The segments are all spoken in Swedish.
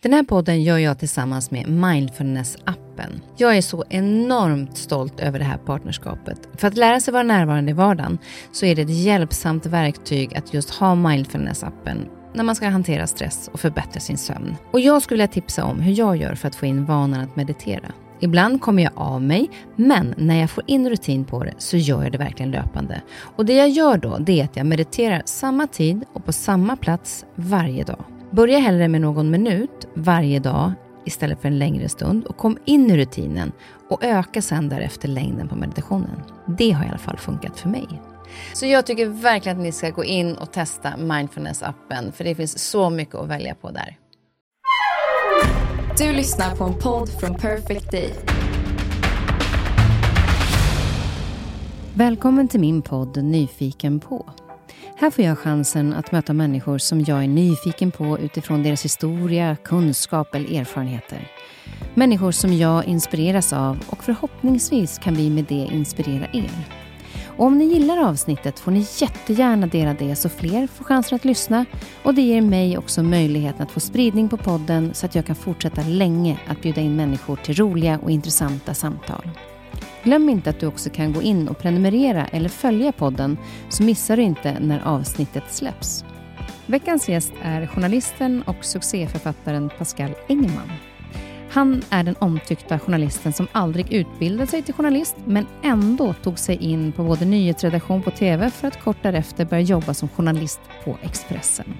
Den här podden gör jag tillsammans med Mindfulness-appen. Jag är så enormt stolt över det här partnerskapet. För att lära sig vara närvarande i vardagen så är det ett hjälpsamt verktyg att just ha Mindfulness-appen när man ska hantera stress och förbättra sin sömn. Och jag skulle vilja tipsa om hur jag gör för att få in vanan att meditera. Ibland kommer jag av mig, men när jag får in rutin på det så gör jag det verkligen löpande. Och det jag gör då, det är att jag mediterar samma tid och på samma plats varje dag. Börja hellre med någon minut varje dag istället för en längre stund och kom in i rutinen och öka sen därefter längden på meditationen. Det har i alla fall funkat för mig. Så jag tycker verkligen att ni ska gå in och testa Mindfulness-appen för det finns så mycket att välja på där. Du lyssnar på en podd från Perfect Day. Välkommen till min podd Nyfiken på. Här får jag chansen att möta människor som jag är nyfiken på utifrån deras historia, kunskap eller erfarenheter. Människor som jag inspireras av och förhoppningsvis kan vi med det inspirera er. Och om ni gillar avsnittet får ni jättegärna dela det så fler får chansen att lyssna och det ger mig också möjligheten att få spridning på podden så att jag kan fortsätta länge att bjuda in människor till roliga och intressanta samtal. Glöm inte att du också kan gå in och prenumerera eller följa podden så missar du inte när avsnittet släpps. Veckans gäst är journalisten och succéförfattaren Pascal Engman. Han är den omtyckta journalisten som aldrig utbildade sig till journalist men ändå tog sig in på både nyhetsredaktion på TV för att kort därefter börja jobba som journalist på Expressen.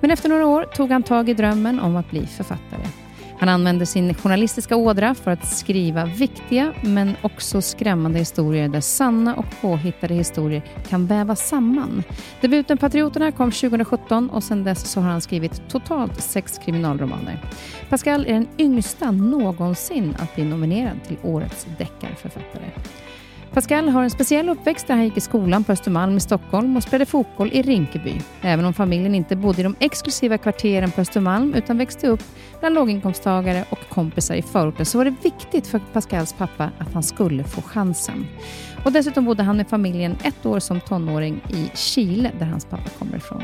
Men efter några år tog han tag i drömmen om att bli författare. Han använder sin journalistiska ådra för att skriva viktiga men också skrämmande historier där sanna och påhittade historier kan vävas samman. Debuten Patrioterna kom 2017 och sedan dess så har han skrivit totalt sex kriminalromaner. Pascal är den yngsta någonsin att bli nominerad till Årets deckarförfattare. Pascal har en speciell uppväxt där han gick i skolan på Östermalm i Stockholm och spelade fotboll i Rinkeby. Även om familjen inte bodde i de exklusiva kvarteren på Östermalm utan växte upp bland låginkomsttagare och kompisar i förorten så var det viktigt för Pascals pappa att han skulle få chansen. Och dessutom bodde han med familjen ett år som tonåring i Chile där hans pappa kommer ifrån.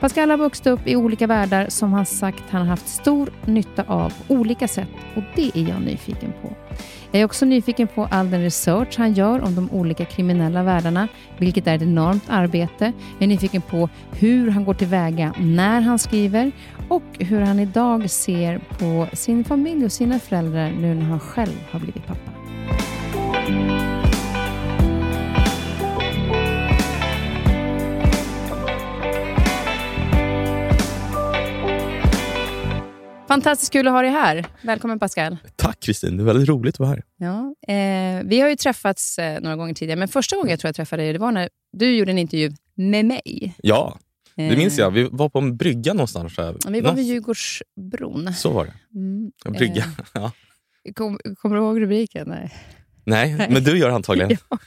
Pascal har vuxit upp i olika världar som han sagt han har haft stor nytta av på olika sätt och det är jag nyfiken på. Jag är också nyfiken på all den research han gör om de olika kriminella världarna, vilket är ett enormt arbete. Jag är nyfiken på hur han går tillväga när han skriver och hur han idag ser på sin familj och sina föräldrar nu när han själv har blivit pappa. Fantastiskt kul att ha dig här. Välkommen Pascal. Tack Kristin, det är väldigt roligt att vara här. Ja, eh, vi har ju träffats eh, några gånger tidigare, men första gången jag tror jag träffade dig det var när du gjorde en intervju med mig. Ja, det minns jag. Vi var på en brygga någonstans. Här. Ja, vi var vid Djurgårdsbron. Så var det. Mm. En brygga. Eh, ja. kom, kommer du ihåg rubriken? Nej. Nej, men du gör antagligen. Ja.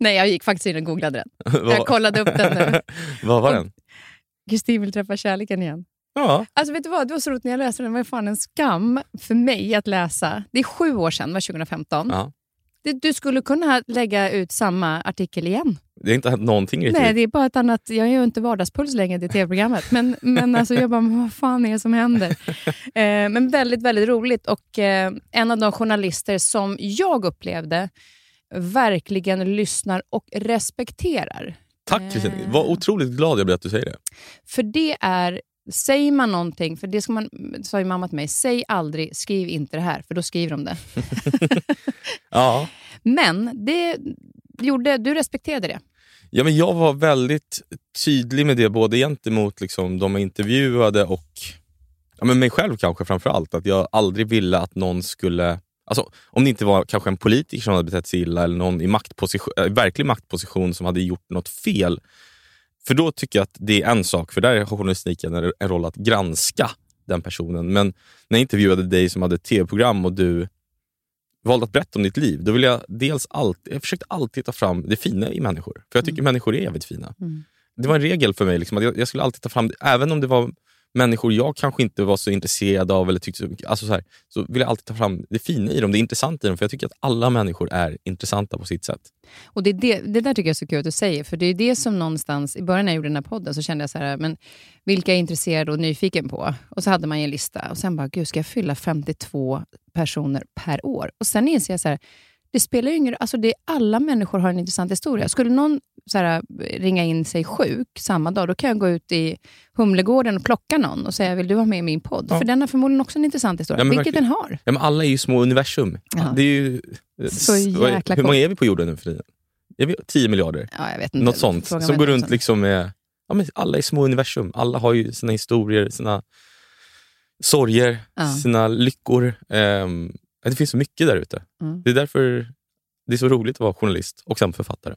Nej, jag gick faktiskt in och googlade den. Jag kollade upp den nu. Vad var den? Kristin vill träffa kärleken igen. Ja, Alltså vet du vad, det var så roligt när jag läste den. Det var fan en skam för mig att läsa. Det är sju år sedan, var 2015. ja. Det, du skulle kunna lägga ut samma artikel igen. Det har inte hänt någonting riktigt. Nej, det är bara ett annat... Jag ju inte vardagspuls längre i tv-programmet. Men, men alltså jag bara, vad fan är det som händer? Eh, men väldigt, väldigt roligt. Och eh, en av de journalister som jag upplevde verkligen lyssnar och respekterar. Tack Kristin. Eh. Vad otroligt glad jag blir att du säger det. För det är... Säger man någonting, för det ska man, sa ju mamma till mig, säg aldrig skriv inte det här, för då skriver de det. Ja. Men det gjorde, du respekterade det. Ja, men jag var väldigt tydlig med det, både gentemot liksom, de jag intervjuade och ja, men mig själv kanske framför allt. Att jag aldrig ville att någon skulle... Alltså, om det inte var kanske en politiker som hade betett sig illa eller någon i maktposition, äh, verklig maktposition som hade gjort något fel. För då tycker jag att det är en sak, för där har journalistiken en en roll att granska den personen. Men när jag intervjuade dig som hade ett tv-program och du valde att berätta om ditt liv, då vill jag dels alltid, jag försökte alltid ta fram det fina i människor. För jag tycker människor är jävligt fina. Mm. Det var en regel för mig, liksom, att jag, jag skulle alltid ta fram, även om det var människor jag kanske inte var så intresserad av eller tyckte så mycket, alltså så, här, så vill jag alltid ta fram det fina i dem, det intressanta i dem. För jag tycker att alla människor är intressanta på sitt sätt. Och det, det, det där tycker jag är så kul att du säger, för det är det som någonstans, i början när jag gjorde den här podden så kände jag så här, men vilka är jag intresserad och nyfiken på? Och så hade man ju en lista och sen bara, gud ska jag fylla 52 personer per år? Och sen inser jag så här, det spelar ju ingen alltså det Alla människor har en intressant historia. Skulle någon så här, ringa in sig sjuk samma dag, då kan jag gå ut i Humlegården och plocka någon och säga, vill du vara med i min podd? Ja. För den har förmodligen också en intressant historia, Ja, vilket verkligen. den har. Ja, men alla är ju små universum. Ja. Det är ju, Så jäkla hur många är vi på jorden nu för tiden? Är vi 10 miljarder? Ja, jag vet inte. Något sånt. Som går runt sånt. liksom med... Ja, men alla är små universum. Alla har ju sina historier, sina sorger, Ja. sina lyckor. Ehm, det finns så mycket där ute. Mm. Det är därför det är så roligt att vara journalist och sen författare.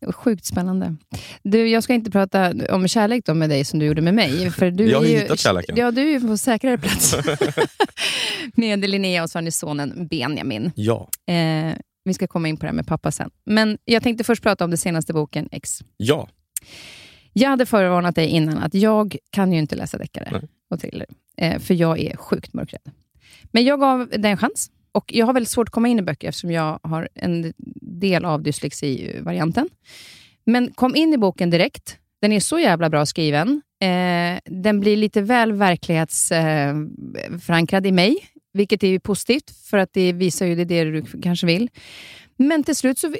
Ja, sjukt spännande. Du, jag ska inte prata om kärlek då med dig som du gjorde med mig. För du Jag har är ju hittat kärleken. Ja, du är på säkrare plats. med Linnea och så har ni sonen Benjamin. Ja. Eh, vi ska komma in på det här med pappa sen. Men jag tänkte först prata om den senaste boken, X. Ja. Jag hade förvarnat dig innan att jag kan ju inte läsa deckare Nej. och thriller, eh, för jag är sjukt mörkrädd. Men jag gav den en chans. Och Jag har väldigt svårt att komma in i böcker eftersom jag har en del av dyslexi-varianten. Men kom in i boken direkt. Den är så jävla bra skriven. Eh, den blir lite väl verklighetsförankrad eh, i mig, vilket är ju positivt, för att det visar ju det, det du kanske vill. Men till slut så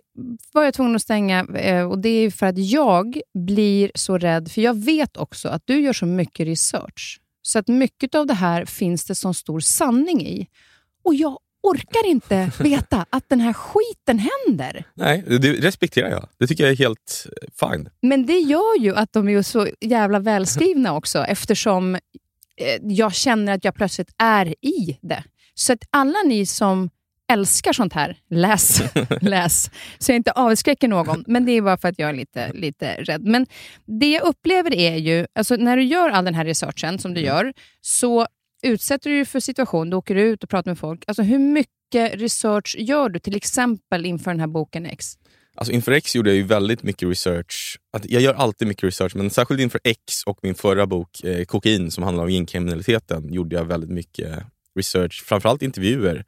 var jag tvungen att stänga eh, och det är för att jag blir så rädd, för jag vet också att du gör så mycket research. Så att mycket av det här finns det som stor sanning i. Och jag orkar inte veta att den här skiten händer. Nej, det respekterar jag. Det tycker jag är helt fine. Men det gör ju att de är så jävla välskrivna också eftersom eh, jag känner att jag plötsligt är i det. Så att alla ni som älskar sånt här, läs. läs. Så jag inte avskräcker någon, men det är bara för att jag är lite, lite rädd. Men det jag upplever är ju, alltså när du gör all den här researchen som du gör, så utsätter du dig för situation, du åker ut och pratar med folk. Alltså hur mycket research gör du till exempel inför den här boken X? Alltså inför X gjorde jag ju väldigt mycket research. Att jag gör alltid mycket research, men särskilt inför X och min förra bok eh, Kokain som handlar om gängkriminaliteten gjorde jag väldigt mycket research. Framförallt intervjuer.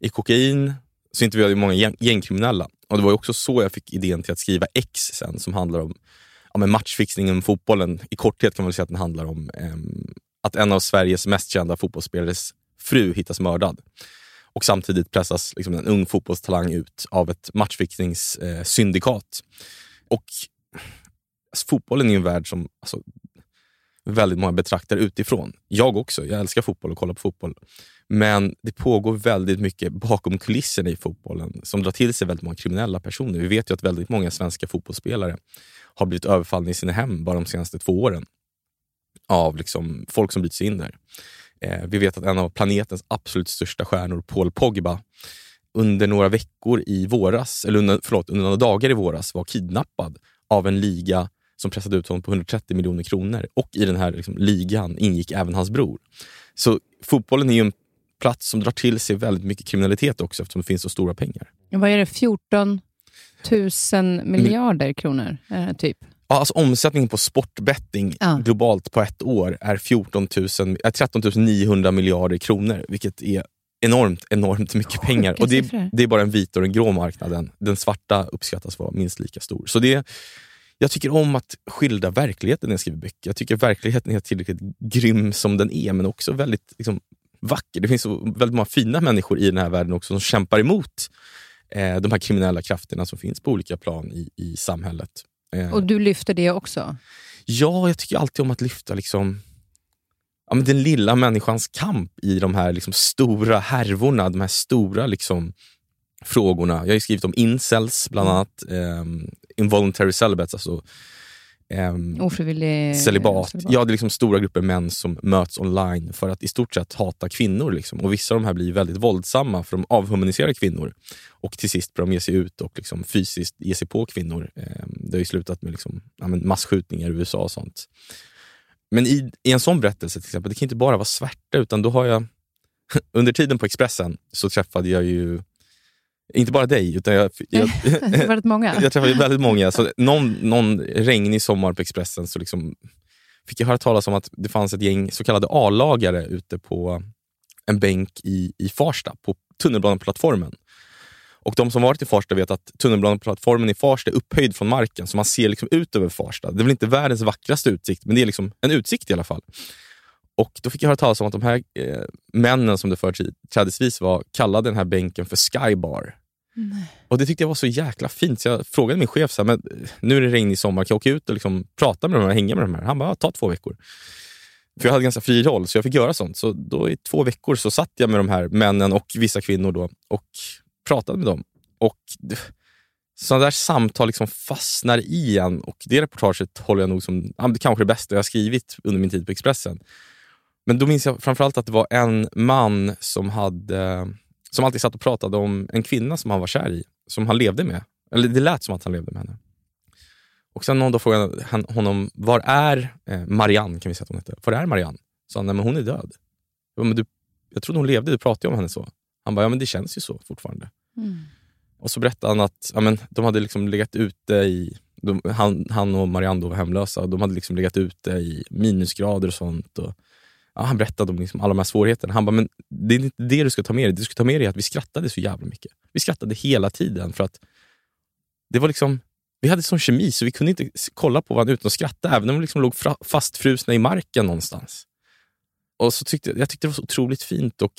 I Kokain så intervjuade jag många gäng gängkriminella. Och Det var ju också så jag fick idén till att skriva X sen som handlar om ja, matchfixningen matchfixning inom fotbollen. I korthet kan man säga att den handlar om eh, att en av Sveriges mest kända fotbollsspelares fru hittas mördad. Och samtidigt pressas liksom en ung fotbollstalang ut av ett matchfixningssyndikat. Eh, och alltså, fotbollen är ju en värld som alltså, väldigt många betraktar utifrån. Jag också, jag älskar fotboll och kollar på fotboll. Men det pågår väldigt mycket bakom kulisserna i fotbollen som drar till sig väldigt många kriminella personer. Vi vet ju att väldigt många svenska fotbollsspelare har blivit överfallna i sina hem bara de senaste två åren av liksom folk som bryter sig in där. Eh, vi vet att en av planetens absolut största stjärnor, Paul Pogba, under några veckor i våras, eller under, förlåt, under några dagar i våras var kidnappad av en liga som pressade ut honom på 130 miljoner kronor. Och i den här liksom, ligan ingick även hans bror. Så fotbollen är ju en plats som drar till sig väldigt mycket kriminalitet också eftersom det finns så stora pengar. Vad är det? 14 000 miljarder kronor, eh, typ? Ja, alltså omsättningen på sportbetting Ja. globalt på ett år är 14 000, är 13 900 miljarder kronor, vilket är enormt, enormt mycket pengar. Och det, är- det är bara den vita och den grå marknaden. Den svarta uppskattas vara minst lika stor. Så det, jag tycker om att skildra verkligheten när jag skriver böcker. Jag tycker verkligheten är tillräckligt grym som den är, men också väldigt liksom, vacker. Det finns så väldigt många fina människor i den här världen också som kämpar emot eh, de här kriminella krafterna som finns på olika plan i, i samhället. Eh, Och du lyfter det också? Ja, jag tycker alltid om att lyfta liksom, ja, men den lilla människans kamp i de här liksom, stora härvorna, de här stora liksom, frågorna. Jag har skrivit om incels bland annat, ehm, involuntary celibates, alltså ehm, Ofrivillig celibat. Ja, det är liksom stora grupper män som möts online för att i stort sett hata kvinnor. Liksom. Och Vissa av de här blir väldigt våldsamma för de avhumaniserar kvinnor. Och till sist börjar de ge sig ut och liksom fysiskt ge sig på kvinnor. Eh, det har ju slutat med liksom, ja, massskjutningar i USA och sånt. Men i, i en sån berättelse till exempel, det kan inte bara vara svärta utan då har jag under tiden på Expressen så träffade jag ju inte bara dig, utan jag, jag, rätt många. jag träffade väldigt många. Så någon, någon regnig sommar på Expressen så liksom fick jag höra talas om att det fanns ett gäng så kallade A-lagare ute på en bänk i, i Farsta, på tunnelbaneplattformen. Och de som varit i Farsta vet att tunnelbaneplattformen i Farsta är upphöjd från marken, så man ser liksom ut över Farsta. Det är väl inte världens vackraste utsikt, men det är liksom en utsikt i alla fall. Och Då fick jag höra talas om att de här eh, männen som det företrädesvis var kallade den här bänken för Skybar. Och Det tyckte jag var så jäkla fint, så jag frågade min chef, så här, men nu är det regnig sommar, kan jag åka ut och liksom prata med dem och hänga med dem här? Han bara, ta två veckor. För jag hade ganska fri roll, så jag fick göra sånt. Så då i två veckor så satt jag med de här männen och vissa kvinnor då, och pratade med dem. Och sådana där samtal liksom fastnar i en och det reportaget håller jag nog som det kanske det bästa jag har skrivit under min tid på Expressen. Men då minns jag framförallt att det var en man som, hade, som alltid satt och pratade om en kvinna som han var kär i, som han levde med. Eller det lät som att han levde med henne. Och sen någon dag frågade han honom, var är eh, Marianne? Kan vi säga att hon hette. Var är Marianne? Så han, nej men hon är död. Jag, men du, jag trodde hon levde, du pratade om henne så. Han bara, ja men det känns ju så fortfarande. Mm. Och så berättade han att ja, men, de hade liksom legat ute i de, han, han och Marianne var hemlösa och de hade liksom legat ute i minusgrader och sånt. Och, ja, han berättade om liksom alla de här svårigheterna. Han bara, men det är inte det du ska ta med dig. Det du ska ta med dig är att vi skrattade så jävla mycket. Vi skrattade hela tiden för att det var liksom vi hade sån kemi så vi kunde inte kolla på varandra utan att skratta, även om vi liksom låg fastfrusna i marken någonstans. Och så tyckte, Jag tyckte det var så otroligt fint. och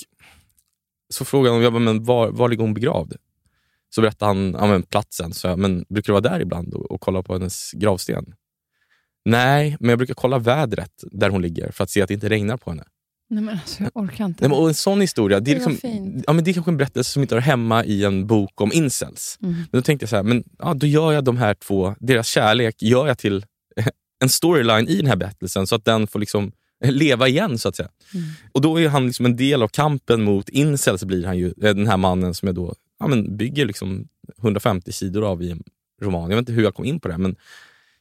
Så frågade han jag bara, men var, var ligger hon begravd. Så berättade han ja, men platsen. Så jag, men brukar du vara där ibland och, och kolla på hennes gravsten? Nej, men jag brukar kolla vädret där hon ligger för att se att det inte regnar på henne. Nej men alltså, jag orkar inte. Nej, men, och en sån historia, det är, liksom, ja, men det är kanske en berättelse som inte hör hemma i en bok om incels. Mm. Men då tänkte jag så här, men, ja, då gör jag de här två, deras kärlek gör jag till en storyline i den här berättelsen så att den får liksom leva igen så att säga. Mm. Och då är han liksom en del av kampen mot incels, blir han ju, eh, den här mannen som jag då ja, men bygger liksom 150 sidor av i en roman. Jag vet inte hur jag kom in på det, men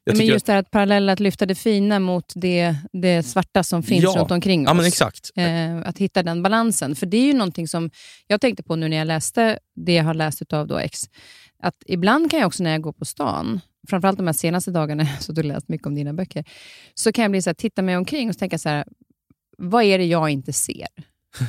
jag men just det här att parallella, att lyfta det fina mot det, det svarta som finns ja, runt omkring oss. Ja, exakt. Eh, att hitta den balansen. För det är ju någonting som jag tänkte på nu när jag läste det jag har läst av då X. Att ibland kan jag också när jag går på stan, framförallt de här senaste dagarna, så du läst mycket om dina böcker, så kan jag bli så här, titta mig omkring och tänka så här, vad är det jag inte ser?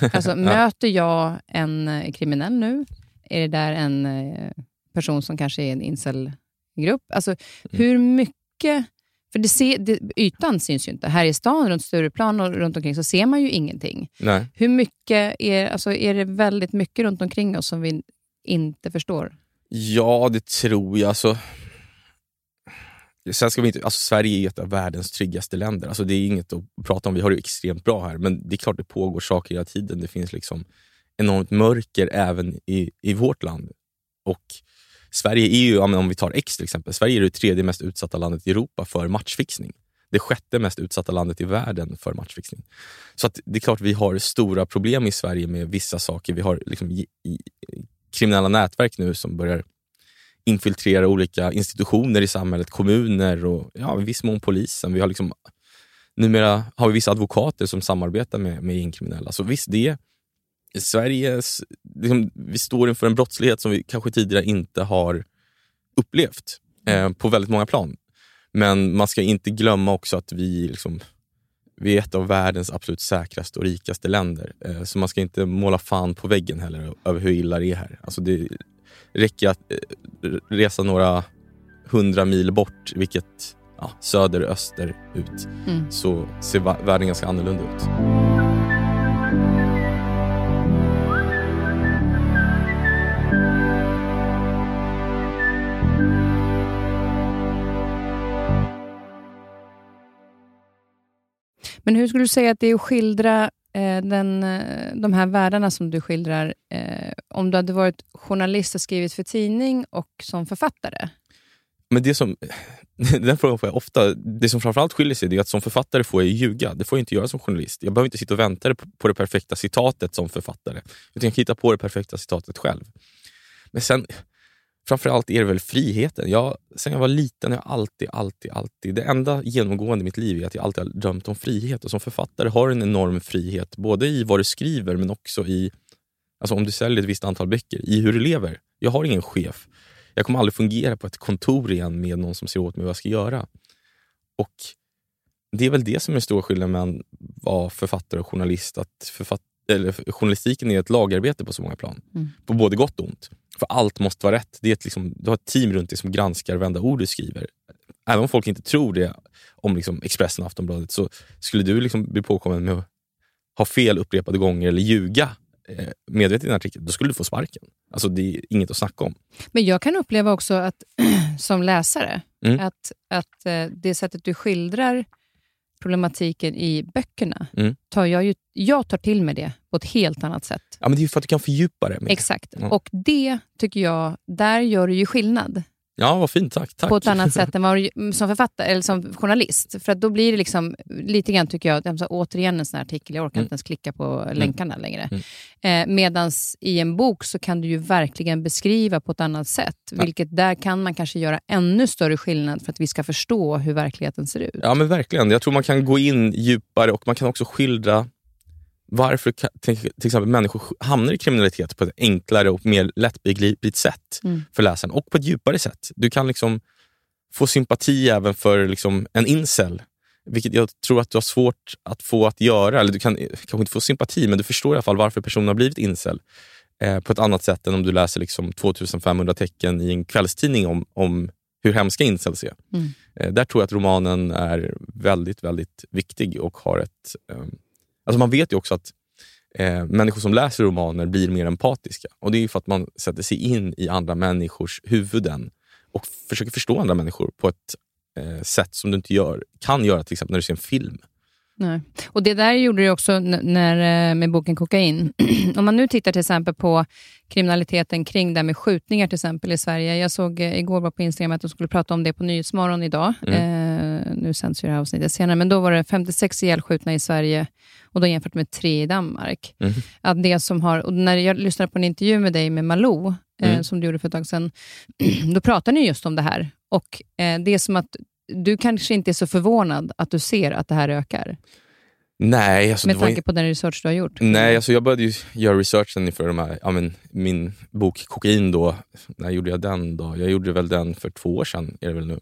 Alltså, ja. Möter jag en eh, kriminell nu? Är det där en eh, person som kanske är en incelgrupp? Alltså, mm. hur mycket mycket... För det se, det, ytan syns ju inte. Här i stan, runt Stureplan och runt omkring, så ser man ju ingenting. Nej. Hur mycket är, alltså, är det väldigt mycket runt omkring oss som vi inte förstår? Ja, det tror jag. Alltså, sen ska vi inte, alltså, Sverige är ett av världens tryggaste länder. Alltså, det är inget att prata om. Vi har det extremt bra här. Men det är klart det pågår saker hela tiden. Det finns liksom enormt mörker även i, i vårt land. Och Sverige är ju, om vi tar X till exempel, Sverige är det tredje mest utsatta landet i Europa för matchfixning. Det sjätte mest utsatta landet i världen för matchfixning. Så att det är klart vi har stora problem i Sverige med vissa saker. Vi har liksom i, i, kriminella nätverk nu som börjar infiltrera olika institutioner i samhället, kommuner och ja, i viss mån polisen. Vi har liksom, numera har vi vissa advokater som samarbetar med, med gängkriminella. Så visst, det Sveriges, liksom, vi står inför en brottslighet som vi kanske tidigare inte har upplevt eh, på väldigt många plan. Men man ska inte glömma också att vi, liksom, vi är ett av världens absolut säkraste och rikaste länder. Eh, så man ska inte måla fan på väggen heller över hur illa det är här. Alltså det räcker att eh, resa några hundra mil bort, vilket ja, söder öster ut, mm. så ser världen ganska annorlunda ut. Men hur skulle du säga att det är att skildra eh, den, eh, de här världarna som du skildrar, eh, om du hade varit journalist och skrivit för tidning och som författare? Men det som, den frågan får jag ofta. Det som framförallt skiljer sig är att som författare får jag ljuga. Det får jag inte göra som journalist. Jag behöver inte sitta och vänta på det perfekta citatet som författare. Utan jag kan hitta på det perfekta citatet själv. Men sen, framförallt är det väl friheten. Jag, sen jag var liten har jag alltid, alltid, alltid... Det enda genomgående i mitt liv är att jag alltid har drömt om frihet. Och som författare har du en enorm frihet, både i vad du skriver men också i alltså om du säljer ett visst antal böcker, i hur du lever. Jag har ingen chef. Jag kommer aldrig fungera på ett kontor igen med någon som säger åt mig vad jag ska göra. Och det är väl det som är stor skillnad mellan att vara författare och journalist. Att författ eller, journalistiken är ett lagarbete på så många plan. Mm. På både gott och ont. För allt måste vara rätt. Det är ett, liksom, du har ett team runt dig som granskar varenda ord du skriver. Även om folk inte tror det om liksom Expressen och Aftonbladet så skulle du liksom bli påkommen med att ha fel upprepade gånger eller ljuga eh, medvetet i en artikel, då skulle du få sparken. Alltså Det är inget att snacka om. Men jag kan uppleva också att som läsare, Mm. att, att eh, det sättet du skildrar problematiken i böckerna, Mm. tar jag, ju, jag tar till mig det på ett helt annat sätt. Ja, men det är ju för att du kan fördjupa det. Mer. Exakt. Ja. Och det tycker jag, där gör du ju skillnad Ja, vad fint. Tack. tack. på ett annat sätt än vad som författare eller som journalist. För att då blir det liksom, lite grann tycker jag, så återigen en sån här artikel, jag orkar Mm. inte ens klicka på länkarna längre. Mm. Eh, Medan i en bok så kan du ju verkligen beskriva på ett annat sätt. Ja. Vilket där kan man kanske göra ännu större skillnad för att vi ska förstå hur verkligheten ser ut. Ja, men verkligen. Jag tror man kan gå in djupare och man kan också skildra varför till exempel människor hamnar i kriminalitet på ett enklare och mer lättbegripligt sätt Mm. för läsaren och på ett djupare sätt. Du kan liksom få sympati även för liksom en incel, vilket jag tror att du har svårt att få att göra. Eller du kan kanske inte få sympati, men du förstår i alla fall varför personen har blivit incel eh, på ett annat sätt än om du läser liksom 2500 tecken i en kvällstidning om, om hur hemska incels är. Mm. Eh, där tror jag att romanen är väldigt, väldigt viktig och har ett... Eh, alltså man vet ju också att eh, människor som läser romaner blir mer empatiska. Och Det är ju för att man sätter sig in i andra människors huvuden och försöker förstå andra människor på ett eh, sätt som du inte gör, kan göra till exempel när du ser en film. Nej. Och Det där gjorde du också när, eh, med boken Kokain. Om man nu tittar till exempel på kriminaliteten kring det här med skjutningar till exempel i Sverige. Jag såg eh, igår på Instagram att de skulle prata om det på Nyhetsmorgon idag. Eh, nu sänds ju det här avsnittet senare, men då var det 56 ihjälskjutna i Sverige och då jämfört med tre i Danmark. Mm. Att det som har, och när jag lyssnade på en intervju med dig med Malou, eh, Mm. som du gjorde för ett tag sedan, då pratade ni just om det här. Och eh, Det är som att du kanske inte är så förvånad att du ser att det här ökar. Nej, alltså, Med tanke på den research du har gjort? Nej, alltså jag började göra researchen inför de här, ja, men, min bok Kokain. Då. När gjorde jag den? då? Jag gjorde väl den för två år sedan. Är det väl nu.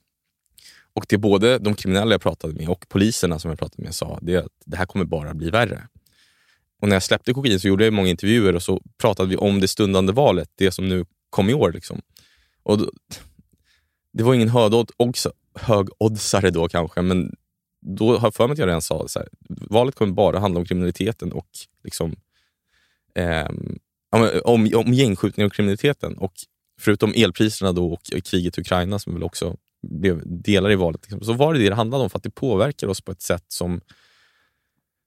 Och det både de kriminella jag pratade med och poliserna som jag pratade med sa det att det här kommer bara bli värre. Och när jag släppte Kokain så gjorde jag många intervjuer och så pratade vi om det stundande valet, det som nu kom i år. Liksom. Och då, det var ingen högodds- högoddsare då kanske, men då har jag för mig att jag redan sa så här, valet kommer bara handla om kriminaliteten och liksom, men om, om gängskjutningar och kriminaliteten. Och förutom elpriserna då och kriget i Ukraina som väl också blev delar i valet, liksom, så var det det det handlade om för att det påverkar oss på ett sätt som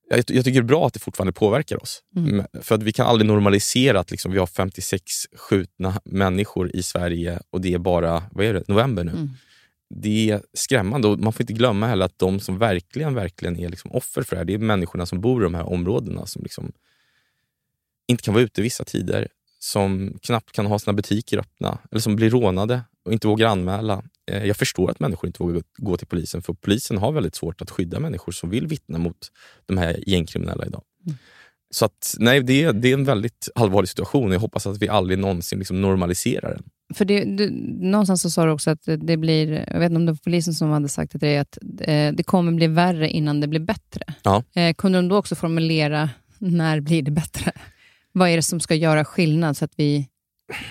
jag, jag tycker det är bra att det fortfarande påverkar oss. Mm. För att vi kan aldrig normalisera att liksom, vi har 56 skjutna människor i Sverige och det är bara vad är det, november nu Mm. Det är skrämmande och man får inte glömma heller att de som verkligen, verkligen är liksom offer för det här, det är människorna som bor i de här områdena som liksom inte kan vara ute vissa tider, som knappt kan ha sina butiker öppna eller som blir rånade och inte vågar anmäla. Eh, Jag förstår att människor inte vågar gå till polisen för polisen har väldigt svårt att skydda människor som vill vittna mot de här gängkriminella idag. Mm. Så att, nej, det, är, det är en väldigt allvarlig situation och jag hoppas att vi aldrig någonsin liksom normaliserar den. För det, du, någonstans så sa du också att det, det blir, jag vet inte om det var polisen som hade sagt till dig, att eh, det kommer bli värre innan det blir bättre. Ja. Eh, kunde de då också formulera, när blir det bättre? Vad är det som ska göra skillnad så att vi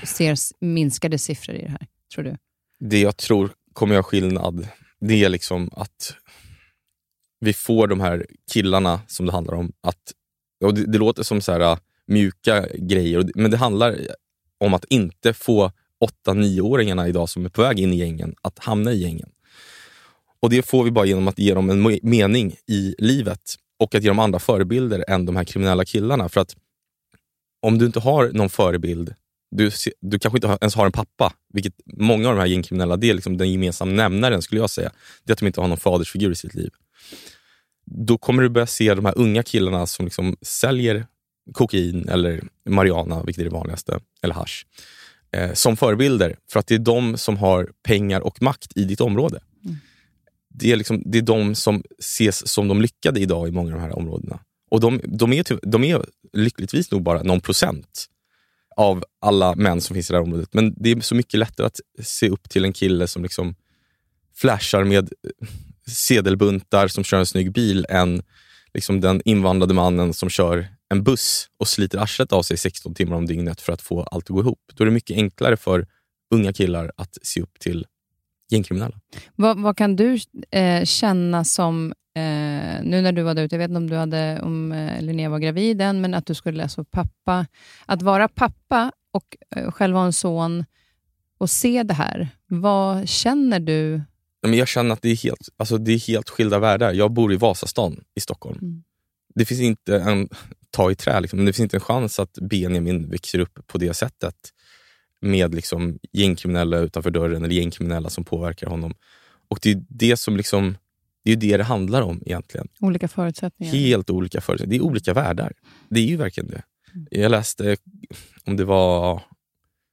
ser minskade siffror i det här, tror du? det jag tror kommer göra skillnad, det är liksom att vi får de här killarna som det handlar om. Att, och det, det låter som så här, äh, mjuka grejer, det- men det handlar om att inte få 8-9-åringarna idag som är på väg in i gängen att hamna i gängen. Och Det får vi bara genom att ge dem en mening i livet och att ge dem andra förebilder än de här kriminella killarna. För att om du inte har någon förebild du, du kanske inte ens har en pappa, vilket många av de här gängkriminella, det är liksom den gemensamma nämnaren skulle jag säga. Det är att de inte har någon fadersfigur i sitt liv. Då kommer du börja se de här unga killarna som liksom säljer kokain eller marijuana, vilket är det vanligaste, eller hasch, eh, som förebilder. För att det är de som har pengar och makt i ditt område. Mm. Det, är liksom, det är de som ses som de lyckade idag i många av de här områdena. Och de, de, är, ty- de är lyckligtvis nog bara någon procent av alla män som finns i det här området. Men det är så mycket lättare att se upp till en kille som liksom flashar med sedelbuntar som kör en snygg bil än liksom den invandrade mannen som kör en buss och sliter arslet av sig 16 timmar om dygnet för att få allt att gå ihop. Då är det mycket enklare för unga killar att se upp till gängkriminella. Vad, vad kan du eh, känna som, eh, nu när du var där ute, jag vet inte om, du hade, om eh, Linnea var gravid än, men att du skulle läsa pappa. Att vara pappa och eh, själv ha en son och se det här, vad känner du? Men jag känner att det är, helt, alltså det är helt skilda världar. Jag bor i Vasastan i Stockholm. Mm. Det finns inte en, ta i trä, liksom, men det finns inte en chans att Benjamin växer upp på det sättet med liksom gängkriminella utanför dörren eller gängkriminella som påverkar honom. Och det är det som liksom, det är det det handlar om egentligen. Olika förutsättningar. Helt olika förutsättningar. Det är olika världar. Det är ju verkligen det. Jag läste, om det var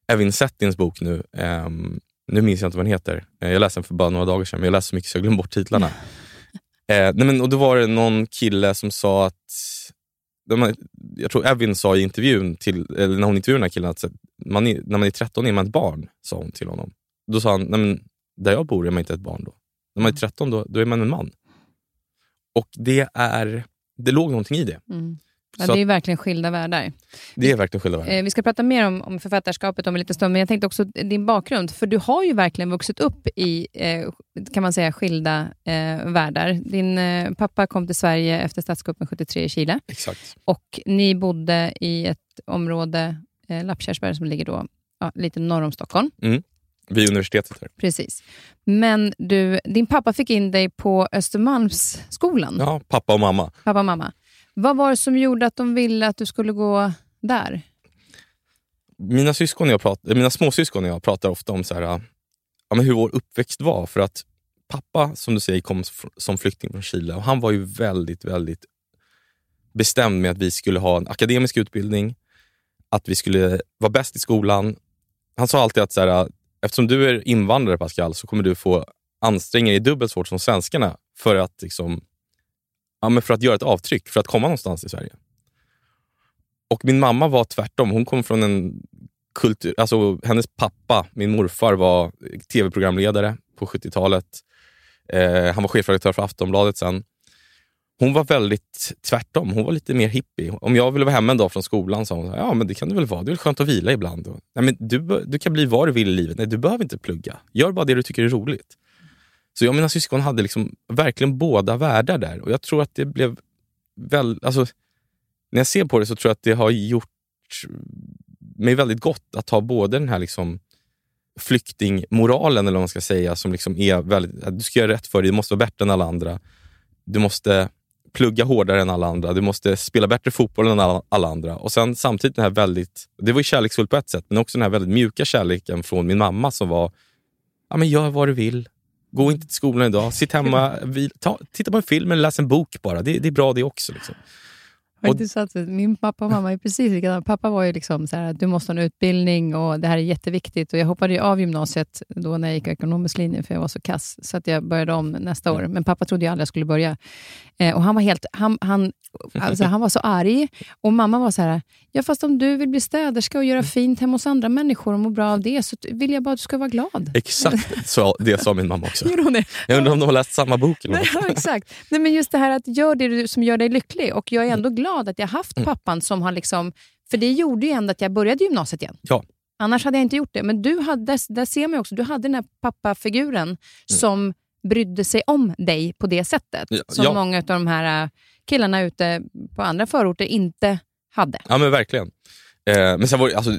Evin Settins bok nu, um, nu minns jag inte vad den heter. Jag läste den för bara några dagar sedan, men jag läste så mycket så jag glömde bort titlarna. eh, nej men, och Då var det någon kille som sa att jag tror Evin sa i intervjun, till, eller när hon intervjuade den här killen, att man är, när man är 13 är man ett barn, sa hon till honom. Då sa han, Nej, men, där jag bor är man inte ett barn då. När man är 13 då, då är man en man. Och det är, det låg någonting i det. Mm. Ja, det är verkligen skilda världar. Det är verkligen skilda världar. Eh, vi ska prata mer om, om författarskapet om en liten stund, men jag tänkte också din bakgrund. För du har ju verkligen vuxit upp i, eh, kan man säga, skilda eh, världar. Din eh, pappa kom till Sverige efter statskuppen 73 i Chile. Exakt. Och ni bodde i ett område, eh, Lappkärrsberg, som ligger då ja, lite norr om Stockholm. Mm. Vid universitetet. Här. Precis. Men du, din pappa fick in dig på Östermalmsskolan. Ja, pappa och mamma. Pappa och mamma. Vad var det som gjorde att de ville att du skulle gå där? Mina, syskon jag pratar, eh, mina småsyskon och jag pratar ofta om så här, ja, men hur vår uppväxt var. För att pappa, som du säger, kom som flykting från Chile och han var ju väldigt, väldigt bestämd med att vi skulle ha en akademisk utbildning, att vi skulle vara bäst i skolan. Han sa alltid att så här, eftersom du är invandrare Pascal, så kommer du få anstränga dig dubbelt svårt som svenskarna för att liksom, ja, men för att göra ett avtryck, för att komma någonstans i Sverige. Och min mamma var tvärtom. Hon kom från en kultur... Alltså, hennes pappa, min morfar, var tv-programledare på 70-talet. Eh, han var chefredaktör för Aftonbladet sen. Hon var väldigt tvärtom. Hon var lite mer hippie. Om jag ville vara hemma en dag från skolan sa hon, ja men det kan du väl vara. Det är väl skönt att vila ibland. Och, nej, men du, du kan bli vad du vill i livet. Nej, du behöver inte plugga. Gör bara det du tycker är roligt. Så jag och mina syskon hade liksom verkligen båda världar där. Och jag tror att det blev väl... Alltså, när jag ser på det så tror jag att det har gjort mig väldigt gott att ha både den här liksom flyktingmoralen, eller vad man ska säga, som liksom är väldigt, att du ska göra rätt för dig, du måste vara bättre än alla andra. Du måste plugga hårdare än alla andra, du måste spela bättre fotboll än alla, alla andra. Och sen samtidigt den här väldigt, det var ju kärleksfullt på ett sätt, men också den här väldigt mjuka kärleken från min mamma som var, ja men gör vad du vill, Gå inte till skolan idag. Sitt hemma, vi, ta, titta på en film eller läs en bok bara. Det, det är bra det också. Liksom. Och, min pappa och mamma är precis likadana. Pappa var ju liksom så här, du måste ha en utbildning och det här är jätteviktigt. Och jag hoppade av gymnasiet då när jag gick ekonomisk linje, för jag var så kass, så att jag började om nästa år. Men pappa trodde jag aldrig jag skulle börja. Eh, och han var helt, han, han, alltså, han var så arg. Och mamma var så här, ja fast om du vill bli städerska och göra fint hemma hos andra människor och må bra av det, så vill jag bara att du ska vara glad. Exakt så, det sa min mamma också. Jag undrar om de har läst samma bok? Eller Nej, ja, exakt. Nej, men just det här att gör det som gör dig lycklig. Och jag är ändå glad att jag haft mm. pappan som har liksom... För det gjorde ju ändå att jag började gymnasiet igen. Ja. Annars hade jag inte gjort det. Men du hade, där ser man också, du hade den här pappafiguren mm. som brydde sig om dig på det sättet. Ja, som ja. många av de här äh, killarna ute på andra förorter inte hade. Ja men verkligen. Eh, men sen var det, alltså,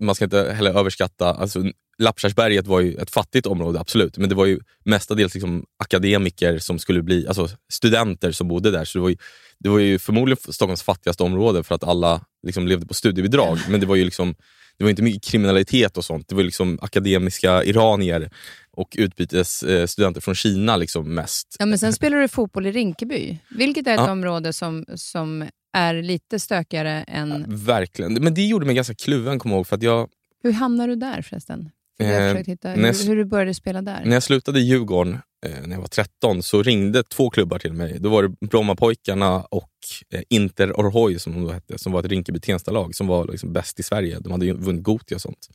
man ska inte heller överskatta, alltså, Lappkärrsberget var ju ett fattigt område, absolut. Men det var ju mestadels liksom akademiker som skulle bli, alltså studenter som bodde där. Så det var ju, det var ju förmodligen Stockholms fattigaste område för att alla liksom levde på studiebidrag. Men det var ju liksom, det var inte mycket kriminalitet och sånt. Det var liksom akademiska iranier och utbytesstudenter från Kina liksom mest. Ja, men sen spelade du fotboll i Rinkeby, vilket är ett ja. område som, som är lite stökigare än... Ja, verkligen, men det gjorde mig ganska kluven, kommer ihåg. För att jag... Hur hamnade du där förresten? För jag eh, hitta hur, jag, hur, du började spela där. När jag slutade i Djurgården eh, när jag var 13 så ringde två klubbar till mig. Då var det Brommapojkarna och eh, Inter Orhoi som de hette, som var ett Rinkeby-Tensta-lag som var liksom bäst i Sverige. De hade ju vunnit Gothia och sånt.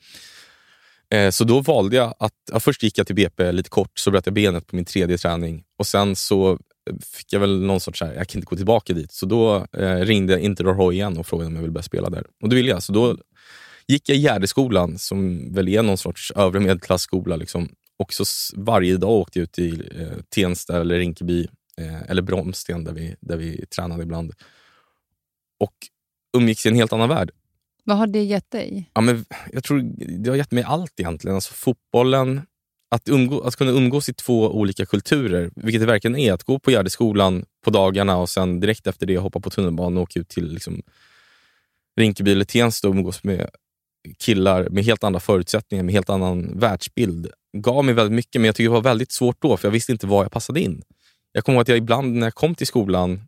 Eh, så då valde jag att, ja, först gick jag till BP lite kort, så bröt jag benet på min tredje träning. Och sen så eh, fick jag väl någon sorts, här, jag kan inte gå tillbaka dit. Så då eh, ringde Inter Roy igen och frågade om jag ville börja spela där. Och det ville jag. Så då gick jag Gärdeskolan, som väl är någon sorts övre medelklassskola. Liksom. Och så varje dag åkte jag ut till eh, Tensta eller Rinkeby, eh, eller Bromsten där vi, där vi tränade ibland. Och umgicks i en helt annan värld. Vad har det gett dig? Ja, men jag tror det har gett mig allt egentligen. Alltså fotbollen, att, umgå, att kunna umgås i två olika kulturer, vilket det verkligen är. Att gå på Gärdeskolan på dagarna och sen direkt efter det hoppa på tunnelbanan och åka ut till liksom, Rinkeby eller Tensta och umgås med killar med helt andra förutsättningar, med helt annan världsbild. gav mig väldigt mycket, men jag tycker det var väldigt svårt då, för jag visste inte var jag passade in. Jag kommer ihåg att jag ibland när jag kom till skolan,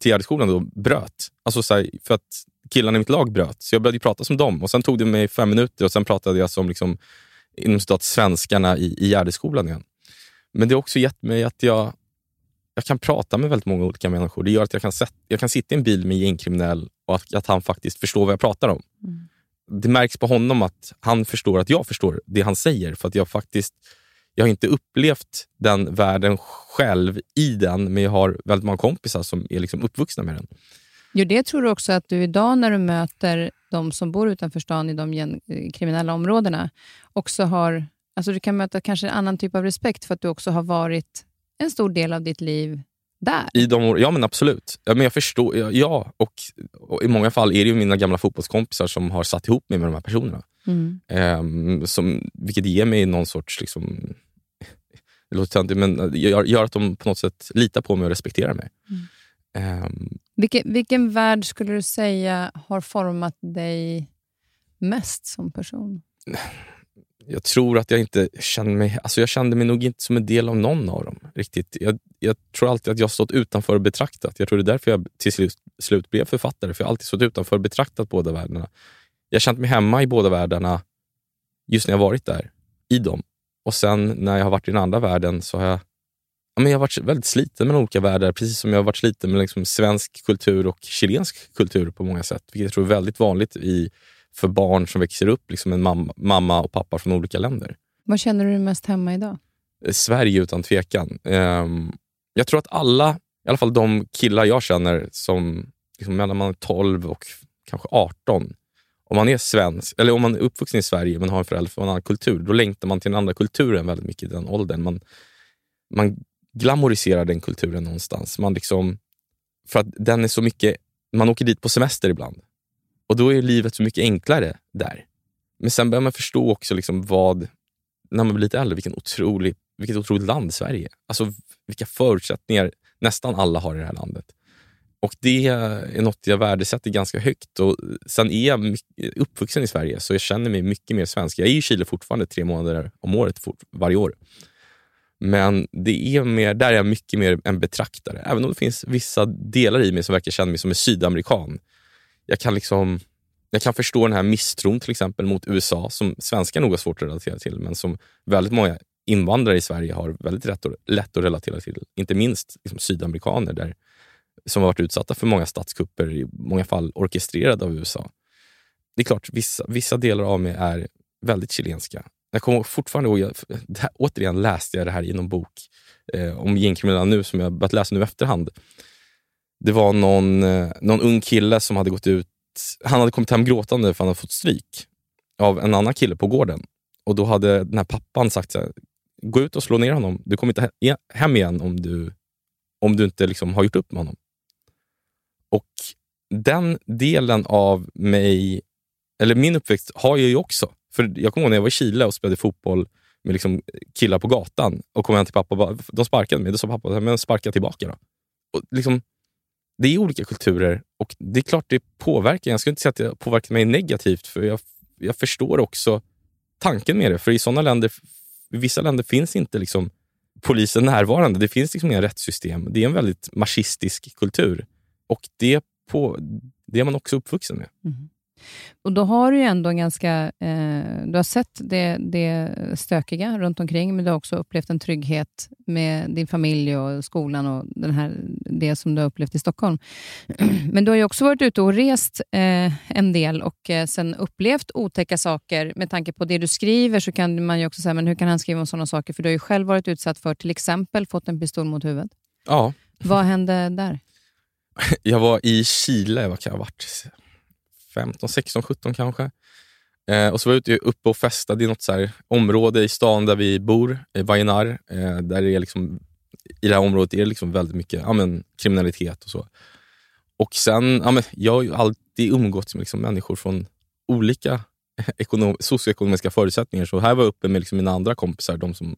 till Gärdeskolan, då, bröt. Alltså så här, för att killarna i mitt lag bröt. Så jag började prata som dem. Och Sen tog det mig fem minuter och sen pratade jag som liksom, inom citat, svenskarna i, i Gärdeskolan igen. Men det har också gett mig att jag, jag kan prata med väldigt många olika människor. Det gör att jag kan, set, jag kan sitta i en bil med en gängkriminell och att, att han faktiskt förstår vad jag pratar om. Mm. Det märks på honom att han förstår att jag förstår det han säger. För att jag faktiskt jag har inte upplevt den världen själv i den, men jag har väldigt många kompisar som är liksom uppvuxna med den. Jo, det tror du också att du idag när du möter de som bor utanför stan i de kriminella områdena också har... Alltså du kan möta kanske en annan typ av respekt för att du också har varit en stor del av ditt liv där. I de, ja, men absolut. Ja, men jag förstår. Ja, och, och, i många fall är det mina gamla fotbollskompisar som har satt ihop mig med de här personerna. Mm. Um, som, vilket ger mig någon sorts... Liksom, det låter töntigt, men gör, gör, att de på något sätt litar på mig och respekterar mig. Mm. Um, vilken, vilken värld skulle du säga har format dig mest som person? Jag tror att jag inte kände mig... Alltså jag kände mig nog inte som en del av någon av dem. riktigt. Jag, jag tror alltid att jag stått utanför och betraktat. Jag tror det är därför jag till slut, slut blev författare. För jag har alltid stått utanför och betraktat båda världarna. Jag har känt mig hemma i båda världarna just när jag varit där, i dem. Och sen när jag har varit i den andra världen så har jag men jag har varit väldigt sliten med olika världar, precis som jag har varit sliten med liksom svensk kultur och chilensk kultur på många sätt. Vilket jag tror är väldigt vanligt i, för barn som växer upp, liksom en mamma, mamma och pappa från olika länder. Var känner du dig mest hemma idag? Eh, Sverige utan tvekan. Um, jag tror att alla, i alla fall de killar jag känner som liksom mellan man är 12 och kanske 18, om man är svensk, eller om man är uppvuxen i Sverige men har en förälder från en annan kultur, då längtar man till den andra kulturen väldigt mycket i den åldern. Man, man glamoriserar den kulturen någonstans. Man liksom, för att den är så mycket, man åker dit på semester ibland. Och då är livet så mycket enklare där. Men sen börjar man förstå också liksom vad, när man blir lite äldre, vilken otrolig, vilket otroligt land Sverige är. Alltså vilka förutsättningar nästan alla har i det här landet. Och Det är något jag värdesätter ganska högt. Och sen är jag uppvuxen i Sverige, så jag känner mig mycket mer svensk. Jag är i Chile fortfarande tre månader om året, varje år. Men det är mer, där är jag mycket mer en betraktare. Även om det finns vissa delar i mig som verkar känna mig som en sydamerikan. Jag kan, liksom, jag kan förstå den här misstron till exempel mot USA som svenskar nog har svårt att relatera till, men som väldigt många invandrare i Sverige har väldigt lätt, lätt att relatera till. Inte minst liksom sydamerikaner där, som har varit utsatta för många statskupper, i många fall orkestrerade av USA. Det är klart, vissa, vissa delar av mig är väldigt chilenska. Jag kommer fortfarande ihåg, jag, här, återigen läste jag det här i någon bok eh, om gängkriminella nu, som jag börjat läsa nu i efterhand. Det var någon, eh, någon ung kille som hade gått ut, han hade kommit hem gråtande för han hade fått stryk av en annan kille på gården. Och Då hade den här pappan sagt så här, gå ut och slå ner honom. Du kommer inte e-, hem igen om du, om du inte liksom har gjort upp med honom. Och den delen av mig, eller min uppväxt, har jag ju också. För Jag kommer ihåg när jag var i Chile och spelade fotboll med liksom killar på gatan och kom hem till pappa och bara, de sparkade mig. Då sa pappa, men sparka tillbaka då. Och liksom, det är olika kulturer och det är klart det påverkar. Jag skulle inte säga att det påverkar mig negativt, för jag, jag förstår också tanken med det. För i sådana länder, i vissa länder finns inte liksom polisen närvarande. Det finns liksom inga rättssystem. Det är en väldigt marxistisk kultur och det, på, det är man också uppvuxen med. Mm. Och då har du ju ändå en ganska... Eh, du har sett det, det stökiga runt omkring, men du har också upplevt en trygghet med din familj och skolan och den här, det som du har upplevt i Stockholm. Men du har ju också varit ute och rest eh, en del och eh, sen upplevt otäcka saker. Med tanke på det du skriver så kan man ju också säga, men hur kan han skriva om sådana saker? För du har ju själv varit utsatt för till exempel fått en pistol mot huvudet. Ja. Vad hände där? Jag var i Chile, vad kan jag ha varit? 15, 16, 17 kanske. Eh, och så var jag ute uppe och festade i något så här område i stan där vi bor, i Vallenar. Eh, där det är liksom, I det här området är det liksom väldigt mycket ja, men, kriminalitet och så. Och sen, ja, men, Jag har ju alltid umgåtts med liksom, människor från olika ekonom, socioekonomiska förutsättningar. Så här var jag uppe med liksom, mina andra kompisar, de som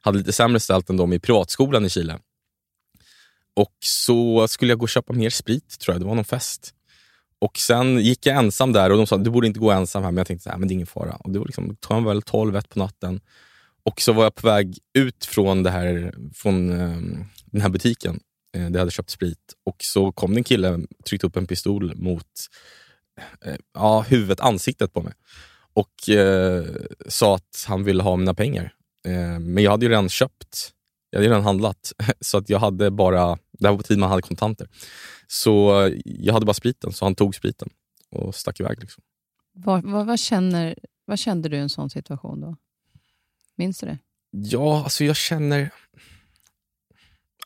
hade lite sämre ställt än de i privatskolan i Chile. Och så skulle jag gå och köpa mer sprit, tror jag. Det var någon fest. Och Sen gick jag ensam där och de sa du borde inte gå ensam här, men jag tänkte att det är ingen fara. Och det var liksom, tog väl 12-1 på natten. Och så var jag på väg ut från, det här, från ehm, den här butiken eh, där jag hade köpt sprit. Och så kom det en kille och tryckte upp en pistol mot eh, ja, huvudet, ansiktet på mig. Och eh, sa att han ville ha mina pengar. Eh, men jag hade ju redan köpt jag hade redan handlat, så att jag hade bara, det här var på tiden man hade kontanter. Så jag hade bara spriten, så han tog spriten och stack iväg. Liksom. Vad, vad, vad, känner, vad kände du i en sån situation då? Minns du det? Ja, alltså jag känner...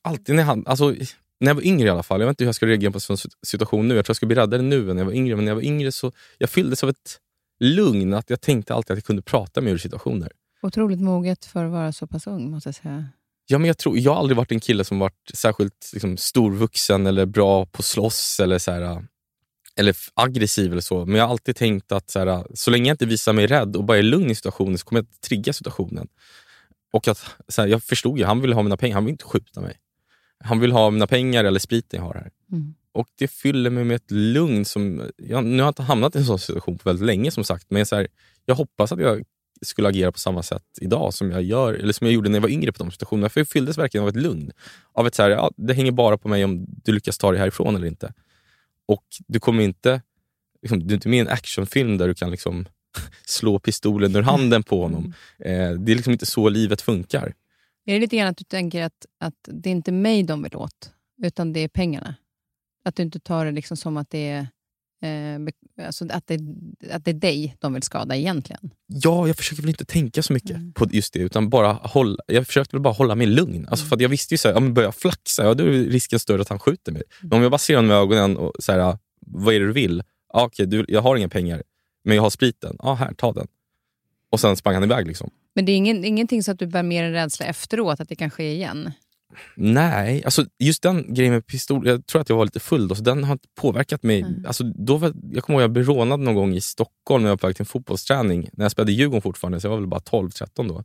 Alltid när jag, alltså, när jag var yngre i alla fall, jag vet inte hur jag ska reagera på en sån situation nu. Jag tror jag skulle bli räddare nu än när jag var yngre. Men när jag var yngre så jag fylldes av ett lugn. Att jag tänkte alltid att jag kunde prata mig ur situationer. Otroligt moget för att vara så pass ung, måste jag säga. Ja, men jag, tror, jag har aldrig varit en kille som varit särskilt liksom, storvuxen eller bra på slåss eller, så här, eller aggressiv eller så. Men jag har alltid tänkt att så, här, så länge jag inte visar mig rädd och bara är lugn i situationen så kommer jag att trigga situationen. Och att, så här, jag förstod ju, han ville ha mina pengar, han vill inte skjuta mig. Han vill ha mina pengar eller spriten jag har här. Mm. Och det fyller mig med ett lugn. som jag, Nu har jag inte hamnat i en sån situation på väldigt länge som sagt, men så här, jag hoppas att jag skulle agera på samma sätt idag som jag, gör, eller som jag gjorde när jag var yngre på de situationerna. För jag fylldes verkligen av ett lugn. Av ett så här, ja, det hänger bara på mig om du lyckas ta dig härifrån eller inte. Och du kommer inte... Liksom, du är inte med i en actionfilm där du kan liksom slå pistolen ur handen på honom. Eh, det är liksom inte så livet funkar. Är det lite grann att du tänker att, att det är inte mig de vill åt, utan det är pengarna? Att du inte tar det liksom som att det är Eh, alltså att, det, att det är dig de vill skada egentligen? Ja, jag försöker väl inte tänka så mycket mm. på just det. Utan bara hålla, jag försökte väl bara hålla mig lugn. Alltså, mm. för jag visste ju att ja, börjar jag flaxa, ja, då är risken större att han skjuter mig. Mm. Men om jag bara ser honom i ögonen och säger vad är det du vill? Ja, okej, du, jag har inga pengar, men jag har spriten. Ja, här, ta den. Och sen sprang han iväg. Liksom. Men det är ingen, ingenting så att du bär mer en rädsla efteråt att det kan ske igen? Nej, alltså just den grejen med pistol, jag tror att jag var lite full då, så den har inte påverkat mig. Mm. Alltså, då var, jag kommer ihåg jag blev rånad någon gång i Stockholm när jag var på väg till en fotbollsträning. När jag spelade i Djurgården fortfarande, så jag var väl bara 12-13 då.